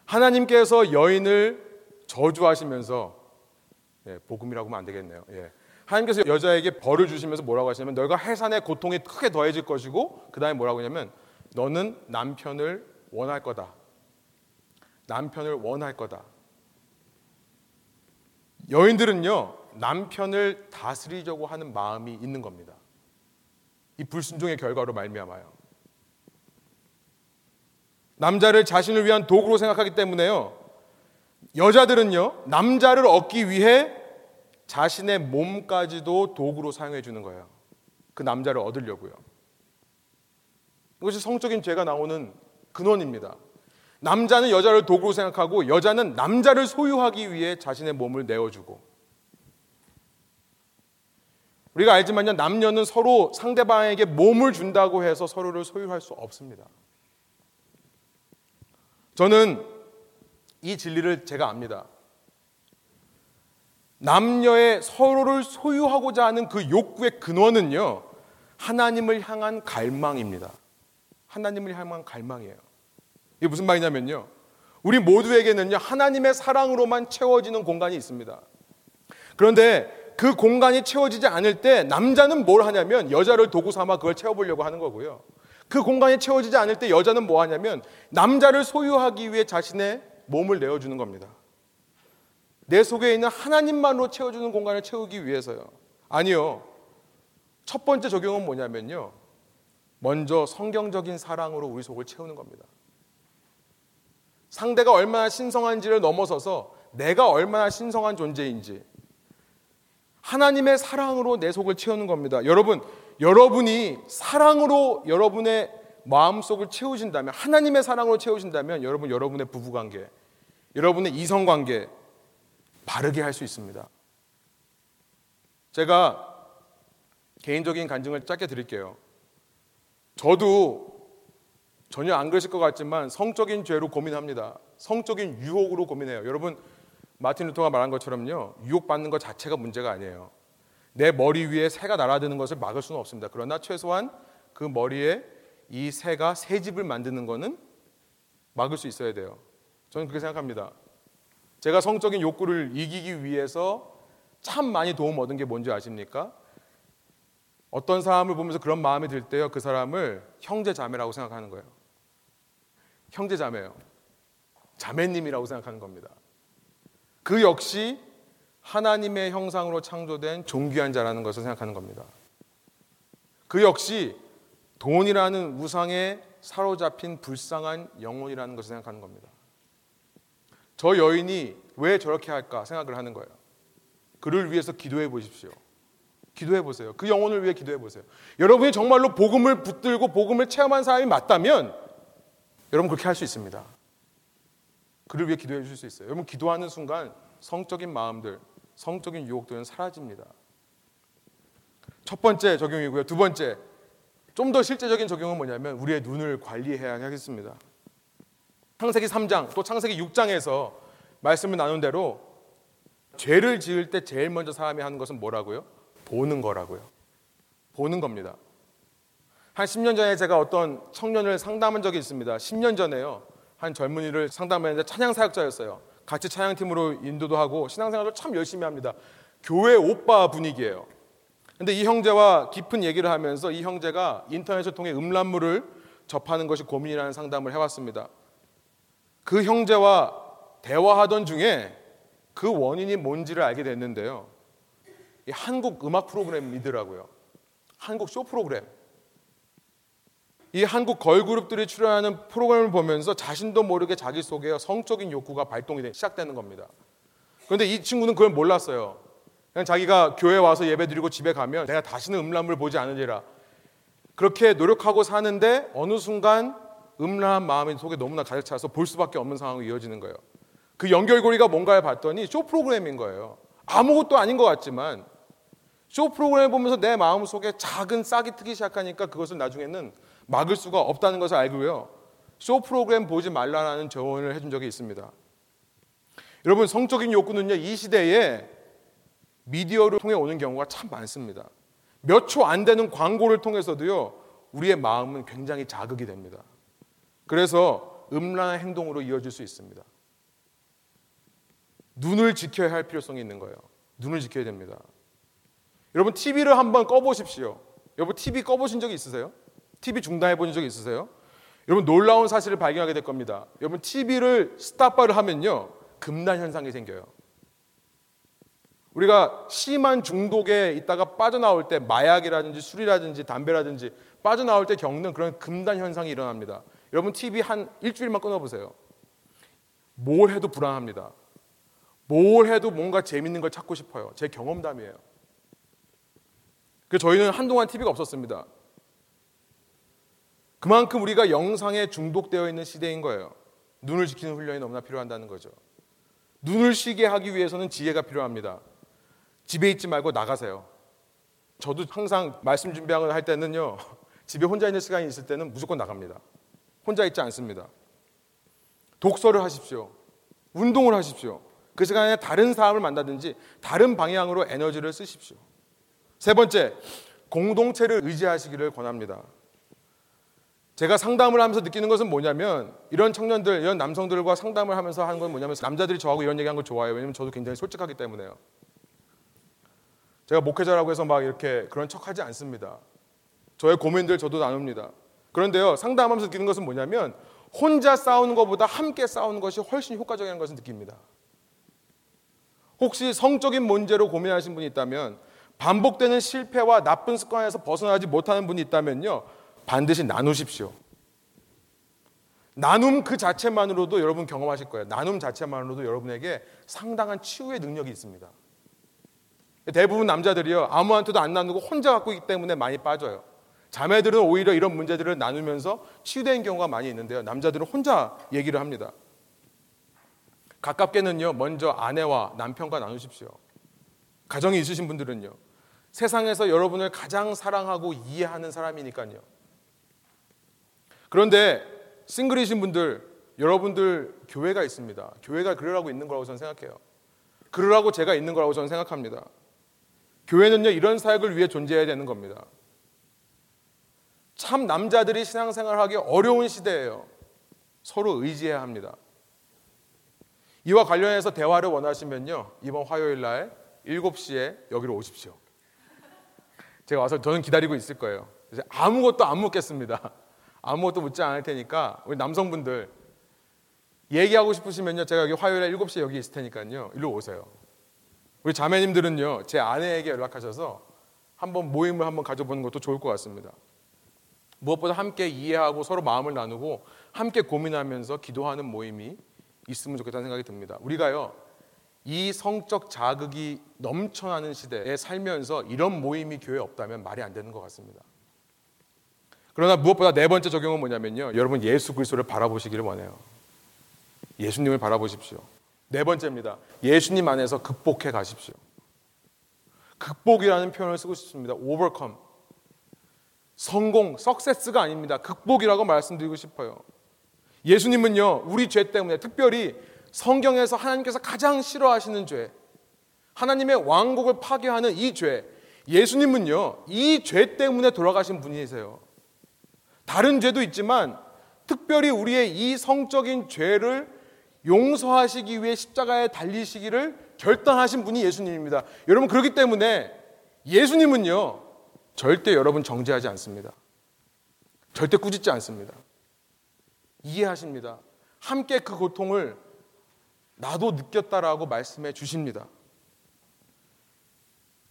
하나님께서 여인을 저주하시면서 예, 복음이라고 하면 안 되겠네요. 예. 하나님께서 여자에게 벌을 주시면서 뭐라고 하시냐면 너가 해산의 고통이 크게 더해질 것이고 그다음에 뭐라고 하냐면 너는 남편을 원할 거다. 남편을 원할 거다. 여인들은요 남편을 다스리려고 하는 마음이 있는 겁니다. 이 불순종의 결과로 말미암아요. 남자를 자신을 위한 도구로 생각하기 때문에요. 여자들은요 남자를 얻기 위해 자신의 몸까지도 도구로 사용해 주는 거예요. 그 남자를 얻으려고요. 이것이 성적인 죄가 나오는 근원입니다. 남자는 여자를 도구로 생각하고 여자는 남자를 소유하기 위해 자신의 몸을 내어주고 우리가 알지만요 남녀는 서로 상대방에게 몸을 준다고 해서 서로를 소유할 수 없습니다. 저는 이 진리를 제가 압니다. 남녀의 서로를 소유하고자 하는 그 욕구의 근원은요 하나님을 향한 갈망입니다. 하나님을 향한 갈망이에요. 이게 무슨 말이냐면요. 우리 모두에게는요, 하나님의 사랑으로만 채워지는 공간이 있습니다. 그런데 그 공간이 채워지지 않을 때 남자는 뭘 하냐면 여자를 도구 삼아 그걸 채워보려고 하는 거고요. 그 공간이 채워지지 않을 때 여자는 뭐 하냐면 남자를 소유하기 위해 자신의 몸을 내어주는 겁니다. 내 속에 있는 하나님만으로 채워주는 공간을 채우기 위해서요. 아니요. 첫 번째 적용은 뭐냐면요. 먼저 성경적인 사랑으로 우리 속을 채우는 겁니다. 상대가 얼마나 신성한지를 넘어서서 내가 얼마나 신성한 존재인지 하나님의 사랑으로 내 속을 채우는 겁니다. 여러분, 여러분이 사랑으로 여러분의 마음속을 채우신다면 하나님의 사랑으로 채우신다면 여러분 여러분의 부부 관계, 여러분의 이성 관계 바르게 할 수 있습니다. 제가 개인적인 간증을 짧게 드릴게요. 저도 전혀 안 그러실 것 같지만 성적인 죄로 고민합니다. 성적인 유혹으로 고민해요. 여러분 마틴 루터가 말한 것처럼요. 유혹받는 것 자체가 문제가 아니에요. 내 머리 위에 새가 날아드는 것을 막을 수는 없습니다. 그러나 최소한 그 머리에 이 새가 새 집을 만드는 것은 막을 수 있어야 돼요. 저는 그렇게 생각합니다. 제가 성적인 욕구를 이기기 위해서 참 많이 도움 얻은 게 뭔지 아십니까? 어떤 사람을 보면서 그런 마음이 들 때요, 그 사람을 형제 자매라고 생각하는 거예요. 형제 자매요. 자매님이라고 생각하는 겁니다. 그 역시 하나님의 형상으로 창조된 존귀한 자라는 것을 생각하는 겁니다. 그 역시 돈이라는 우상에 사로잡힌 불쌍한 영혼이라는 것을 생각하는 겁니다. 저 여인이 왜 저렇게 할까 생각을 하는 거예요. 그를 위해서 기도해 보십시오. 기도해 보세요. 그 영혼을 위해 기도해 보세요. 여러분이 정말로 복음을 붙들고 복음을 체험한 사람이 맞다면 여러분 그렇게 할 수 있습니다. 그를 위해 기도해 주실 수 있어요. 여러분 기도하는 순간 성적인 마음들, 성적인 유혹들은 사라집니다. 첫 번째 적용이고요. 두 번째, 좀 더 실제적인 적용은 뭐냐면 우리의 눈을 관리해야 하겠습니다. 창세기 3장 또 창세기 6장에서 말씀을 나눈 대로 죄를 지을 때 제일 먼저 사람이 하는 것은 뭐라고요? 보는 거라고요. 보는 겁니다. 한 10년 전에 제가 어떤 청년을 상담한 적이 있습니다. 10년 전에요. 한 젊은이를 상담했는데 찬양 사역자였어요. 같이 찬양팀으로 인도도 하고 신앙생활도 참 열심히 합니다. 교회 오빠 분위기예요. 근데 이 형제와 깊은 얘기를 하면서 이 형제가 인터넷을 통해 음란물을 접하는 것이 고민이라는 상담을 해왔습니다. 그 형제와 대화하던 중에 그 원인이 뭔지를 알게 됐는데요. 한국 음악 프로그램이더라고요. 한국 쇼 프로그램. 이 한국 걸그룹들이 출연하는 프로그램을 보면서 자신도 모르게 자기 속에 성적인 욕구가 발동이 시작되는 겁니다. 그런데 이 친구는 그걸 몰랐어요. 그냥 자기가 교회 와서 예배 드리고 집에 가면 내가 다시는 음란물 보지 않으리라. 그렇게 노력하고 사는데 어느 순간 음란한 마음이 속에 너무나 가득 차서 볼 수밖에 없는 상황이 이어지는 거예요. 그 연결고리가 뭔가를 봤더니 쇼 프로그램인 거예요. 아무것도 아닌 것 같지만 쇼 프로그램을 보면서 내 마음 속에 작은 싹이 트기 시작하니까 그것을 나중에는 막을 수가 없다는 것을 알고요. 쇼 프로그램 보지 말라는 조언을 해준 적이 있습니다. 여러분 성적인 욕구는요 이 시대에 미디어를 통해 오는 경우가 참 많습니다. 몇 초 안 되는 광고를 통해서도요 우리의 마음은 굉장히 자극이 됩니다. 그래서 음란한 행동으로 이어질 수 있습니다. 눈을 지켜야 할 필요성이 있는 거예요. 눈을 지켜야 됩니다. 여러분 TV를 한번 꺼보십시오. 여러분 TV 꺼보신 적이 있으세요? TV 중단해 본 적이 있으세요? 여러분 놀라운 사실을 발견하게 될 겁니다. 여러분 TV를 스탑바를 하면요 금단 현상이 생겨요. 우리가 심한 중독에 있다가 빠져나올 때 마약이라든지 술이라든지 담배라든지 빠져나올 때 겪는 그런 금단 현상이 일어납니다. 여러분 TV 한 일주일만 끊어보세요. 뭘 해도 불안합니다. 뭘 해도 뭔가 재밌는 걸 찾고 싶어요. 제 경험담이에요. 그 저희는 한동안 TV가 없었습니다. 그만큼 우리가 영상에 중독되어 있는 시대인 거예요. 눈을 지키는 훈련이 너무나 필요한다는 거죠. 눈을 쉬게 하기 위해서는 지혜가 필요합니다. 집에 있지 말고 나가세요. 저도 항상 말씀 준비하거나 할 때는요, 집에 혼자 있는 시간이 있을 때는 무조건 나갑니다. 혼자 있지 않습니다. 독서를 하십시오. 운동을 하십시오. 그 시간에 다른 사람을 만나든지 다른 방향으로 에너지를 쓰십시오. 세 번째, 공동체를 의지하시기를 권합니다. 제가 상담을 하면서 느끼는 것은 뭐냐면 이런 청년들, 이런 남성들과 상담을 하면서 하는 건 뭐냐면 남자들이 저하고 이런 얘기하는 걸 좋아해요. 왜냐면 저도 굉장히 솔직하기 때문에요. 제가 목회자라고 해서 막 이렇게 그런 척 하지 않습니다. 저의 고민들 저도 나눕니다. 그런데요, 상담하면서 느끼는 것은 뭐냐면 혼자 싸우는 것보다 함께 싸우는 것이 훨씬 효과적인 것을 느낍니다. 혹시 성적인 문제로 고민하신 분이 있다면 반복되는 실패와 나쁜 습관에서 벗어나지 못하는 분이 있다면요. 반드시 나누십시오. 나눔 그 자체만으로도 여러분 경험하실 거예요. 나눔 자체만으로도 여러분에게 상당한 치유의 능력이 있습니다. 대부분 남자들이요. 아무한테도 안 나누고 혼자 갖고 있기 때문에 많이 빠져요. 자매들은 오히려 이런 문제들을 나누면서 치유된 경우가 많이 있는데요. 남자들은 혼자 얘기를 합니다. 가깝게는요, 먼저 아내와 남편과 나누십시오. 가정이 있으신 분들은요, 세상에서 여러분을 가장 사랑하고 이해하는 사람이니까요. 그런데 싱글이신 분들, 여러분들 교회가 있습니다. 교회가 그러라고 있는 거라고 저는 생각해요. 그러라고 제가 있는 거라고 저는 생각합니다. 교회는요, 이런 사역을 위해 존재해야 되는 겁니다. 참 남자들이 신앙생활하기 어려운 시대예요. 서로 의지해야 합니다. 이와 관련해서 대화를 원하시면요. 이번 화요일 날 7시에 여기로 오십시오. 제가 와서 저는 기다리고 있을 거예요. 아무것도 안 묻겠습니다. 아무것도 묻지 않을 테니까 우리 남성분들 얘기하고 싶으시면요. 제가 여기 화요일에 7시에 여기 있을 테니까요. 일로 오세요. 우리 자매님들은요. 제 아내에게 연락하셔서 한번 모임을 한번 가져보는 것도 좋을 것 같습니다. 무엇보다 함께 이해하고 서로 마음을 나누고 함께 고민하면서 기도하는 모임이 있으면 좋겠다는 생각이 듭니다. 우리가요, 이 성적 자극이 넘쳐나는 시대에 살면서 이런 모임이 교회에 없다면 말이 안 되는 것 같습니다. 그러나 무엇보다 네 번째 적용은 뭐냐면요. 여러분 예수 그리스도를 바라보시기를 원해요. 예수님을 바라보십시오. 네 번째입니다. 예수님 안에서 극복해 가십시오. 극복이라는 표현을 쓰고 싶습니다. overcome. 성공, 석세스가 아닙니다. 극복이라고 말씀드리고 싶어요. 예수님은요, 우리 죄 때문에 특별히 성경에서 하나님께서 가장 싫어하시는 죄, 하나님의 왕국을 파괴하는 이 죄, 예수님은요, 이 죄 때문에 돌아가신 분이세요. 다른 죄도 있지만 특별히 우리의 이 성적인 죄를 용서하시기 위해 십자가에 달리시기를 결단하신 분이 예수님입니다. 여러분, 그렇기 때문에 예수님은요, 절대 여러분 정죄하지 않습니다. 절대 꾸짖지 않습니다. 이해하십니다. 함께 그 고통을 나도 느꼈다라고 말씀해 주십니다.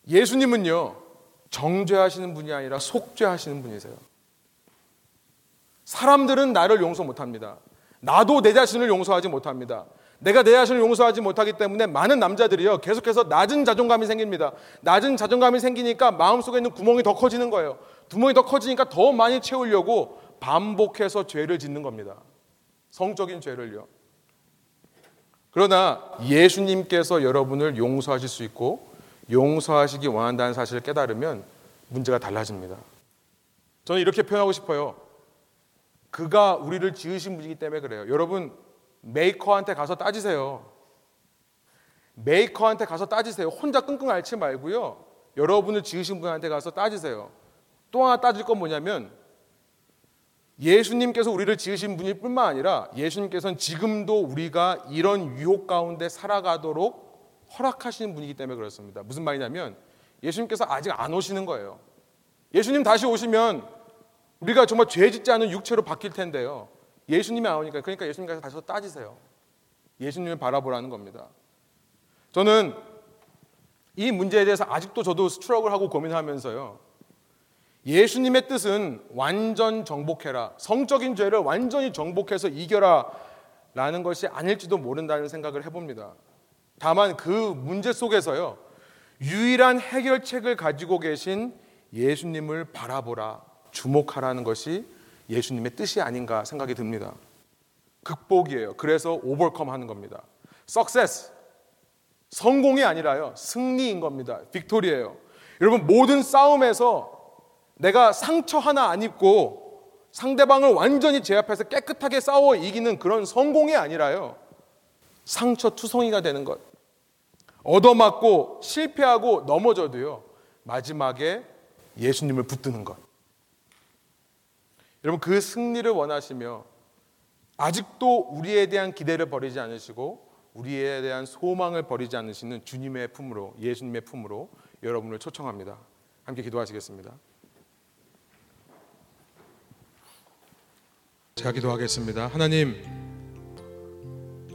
예수님은요, 정죄하시는 분이 아니라 속죄하시는 분이세요. 사람들은 나를 용서 못 합니다. 나도 내 자신을 용서하지 못합니다. 내가 내 자신을 용서하지 못하기 때문에 많은 남자들이요, 계속해서 낮은 자존감이 생깁니다. 낮은 자존감이 생기니까 마음속에 있는 구멍이 더 커지는 거예요. 구멍이 더 커지니까 더 많이 채우려고 반복해서 죄를 짓는 겁니다. 성적인 죄를요. 그러나 예수님께서 여러분을 용서하실 수 있고 용서하시기 원한다는 사실을 깨달으면 문제가 달라집니다. 저는 이렇게 표현하고 싶어요. 그가 우리를 지으신 분이기 때문에 그래요. 여러분 메이커한테 가서 따지세요. 메이커한테 가서 따지세요. 혼자 끙끙 앓지 말고요. 여러분을 지으신 분한테 가서 따지세요. 또 하나 따질 건 뭐냐면 예수님께서 우리를 지으신 분일 뿐만 아니라 예수님께서는 지금도 우리가 이런 유혹 가운데 살아가도록 허락하시는 분이기 때문에 그렇습니다. 무슨 말이냐면 예수님께서 아직 안 오시는 거예요. 예수님 다시 오시면 우리가 정말 죄 짓지 않은 육체로 바뀔 텐데요. 예수님이 안 오니까 그러니까 예수님께서 다시 따지세요. 예수님을 바라보라는 겁니다. 저는 이 문제에 대해서 아직도 저도 스트럭을 하고 고민하면서요. 예수님의 뜻은 완전 정복해라. 성적인 죄를 완전히 정복해서 이겨라. 라는 것이 아닐지도 모른다는 생각을 해봅니다. 다만 그 문제 속에서요. 유일한 해결책을 가지고 계신 예수님을 바라보라. 주목하라는 것이 예수님의 뜻이 아닌가 생각이 듭니다. 극복이에요. 그래서 오버컴 하는 겁니다. 석세스. 성공이 아니라요. 승리인 겁니다. 빅토리예요. 여러분 모든 싸움에서 내가 상처 하나 안 입고 상대방을 완전히 제 앞에서 깨끗하게 싸워 이기는 그런 성공이 아니라요. 상처 투성이가 되는 것. 얻어맞고 실패하고 넘어져도요. 마지막에 예수님을 붙드는 것. 여러분 그 승리를 원하시며 아직도 우리에 대한 기대를 버리지 않으시고 우리에 대한 소망을 버리지 않으시는 주님의 품으로 예수님의 품으로 여러분을 초청합니다. 함께 기도하시겠습니다. 제가 기도하겠습니다. 하나님,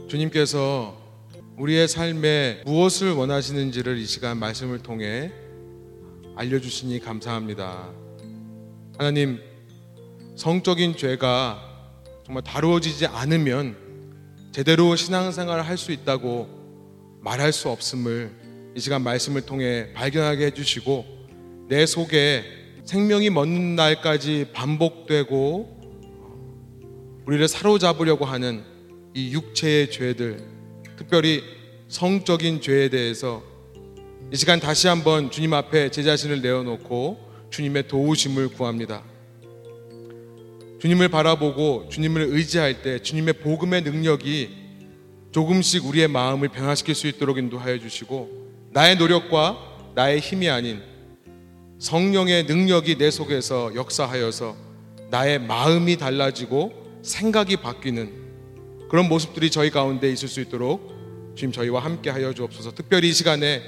주님께서 우리의 삶에 무엇을 원하시는지를 이 시간 말씀을 통해 알려 주시니 감사합니다. 하나님, 성적인 죄가 정말 다루어지지 않으면 제대로 신앙생활을 할 수 있다고 말할 수 없음을 이 시간 말씀을 통해 발견하게 해주시고 내 속에 생명이 먼 날까지 반복되고 우리를 사로잡으려고 하는 이 육체의 죄들, 특별히 성적인 죄에 대해서 이 시간 다시 한번 주님 앞에 제 자신을 내어놓고 주님의 도우심을 구합니다. 주님을 바라보고 주님을 의지할 때 주님의 복음의 능력이 조금씩 우리의 마음을 변화시킬 수 있도록 인도하여 주시고 나의 노력과 나의 힘이 아닌 성령의 능력이 내 속에서 역사하여서 나의 마음이 달라지고 생각이 바뀌는 그런 모습들이 저희 가운데 있을 수 있도록 주님 저희와 함께 하여 주옵소서. 특별히 이 시간에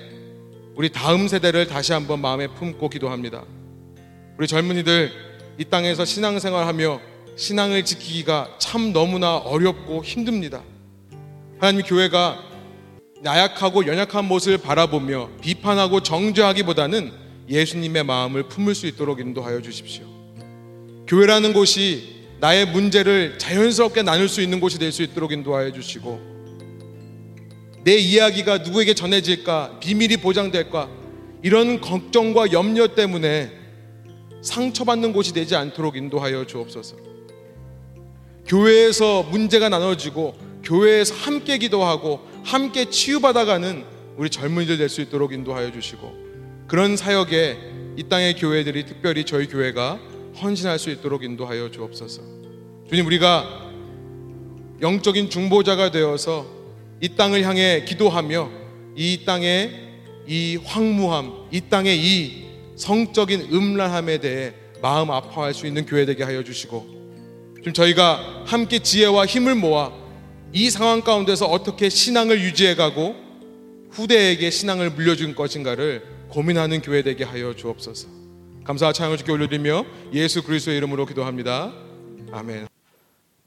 우리 다음 세대를 다시 한번 마음에 품고 기도합니다. 우리 젊은이들 이 땅에서 신앙생활하며 신앙을 지키기가 참 너무나 어렵고 힘듭니다. 하나님 교회가 나약하고 연약한 모습을 바라보며 비판하고 정죄하기보다는 예수님의 마음을 품을 수 있도록 인도하여 주십시오. 교회라는 곳이 나의 문제를 자연스럽게 나눌 수 있는 곳이 될 수 있도록 인도하여 주시고 내 이야기가 누구에게 전해질까 비밀이 보장될까 이런 걱정과 염려 때문에 상처받는 곳이 되지 않도록 인도하여 주옵소서. 교회에서 문제가 나눠지고 교회에서 함께 기도하고 함께 치유받아가는 우리 젊은이들 될 수 있도록 인도하여 주시고 그런 사역에 이 땅의 교회들이 특별히 저희 교회가 헌신할 수 있도록 인도하여 주옵소서. 주님 우리가 영적인 중보자가 되어서 이 땅을 향해 기도하며 이 땅의 이 황무함, 이 땅의 이 성적인 음란함에 대해 마음 아파할 수 있는 교회 되게 하여 주시고 좀 저희가 함께 지혜와 힘을 모아 이 상황 가운데서 어떻게 신앙을 유지해 가고 후대에게 신앙을 물려준 것인가를 고민하는 교회 되게 하여 주옵소서. 감사와 찬양을 주께 올려드리며 예수 그리스도의 이름으로 기도합니다. 아멘.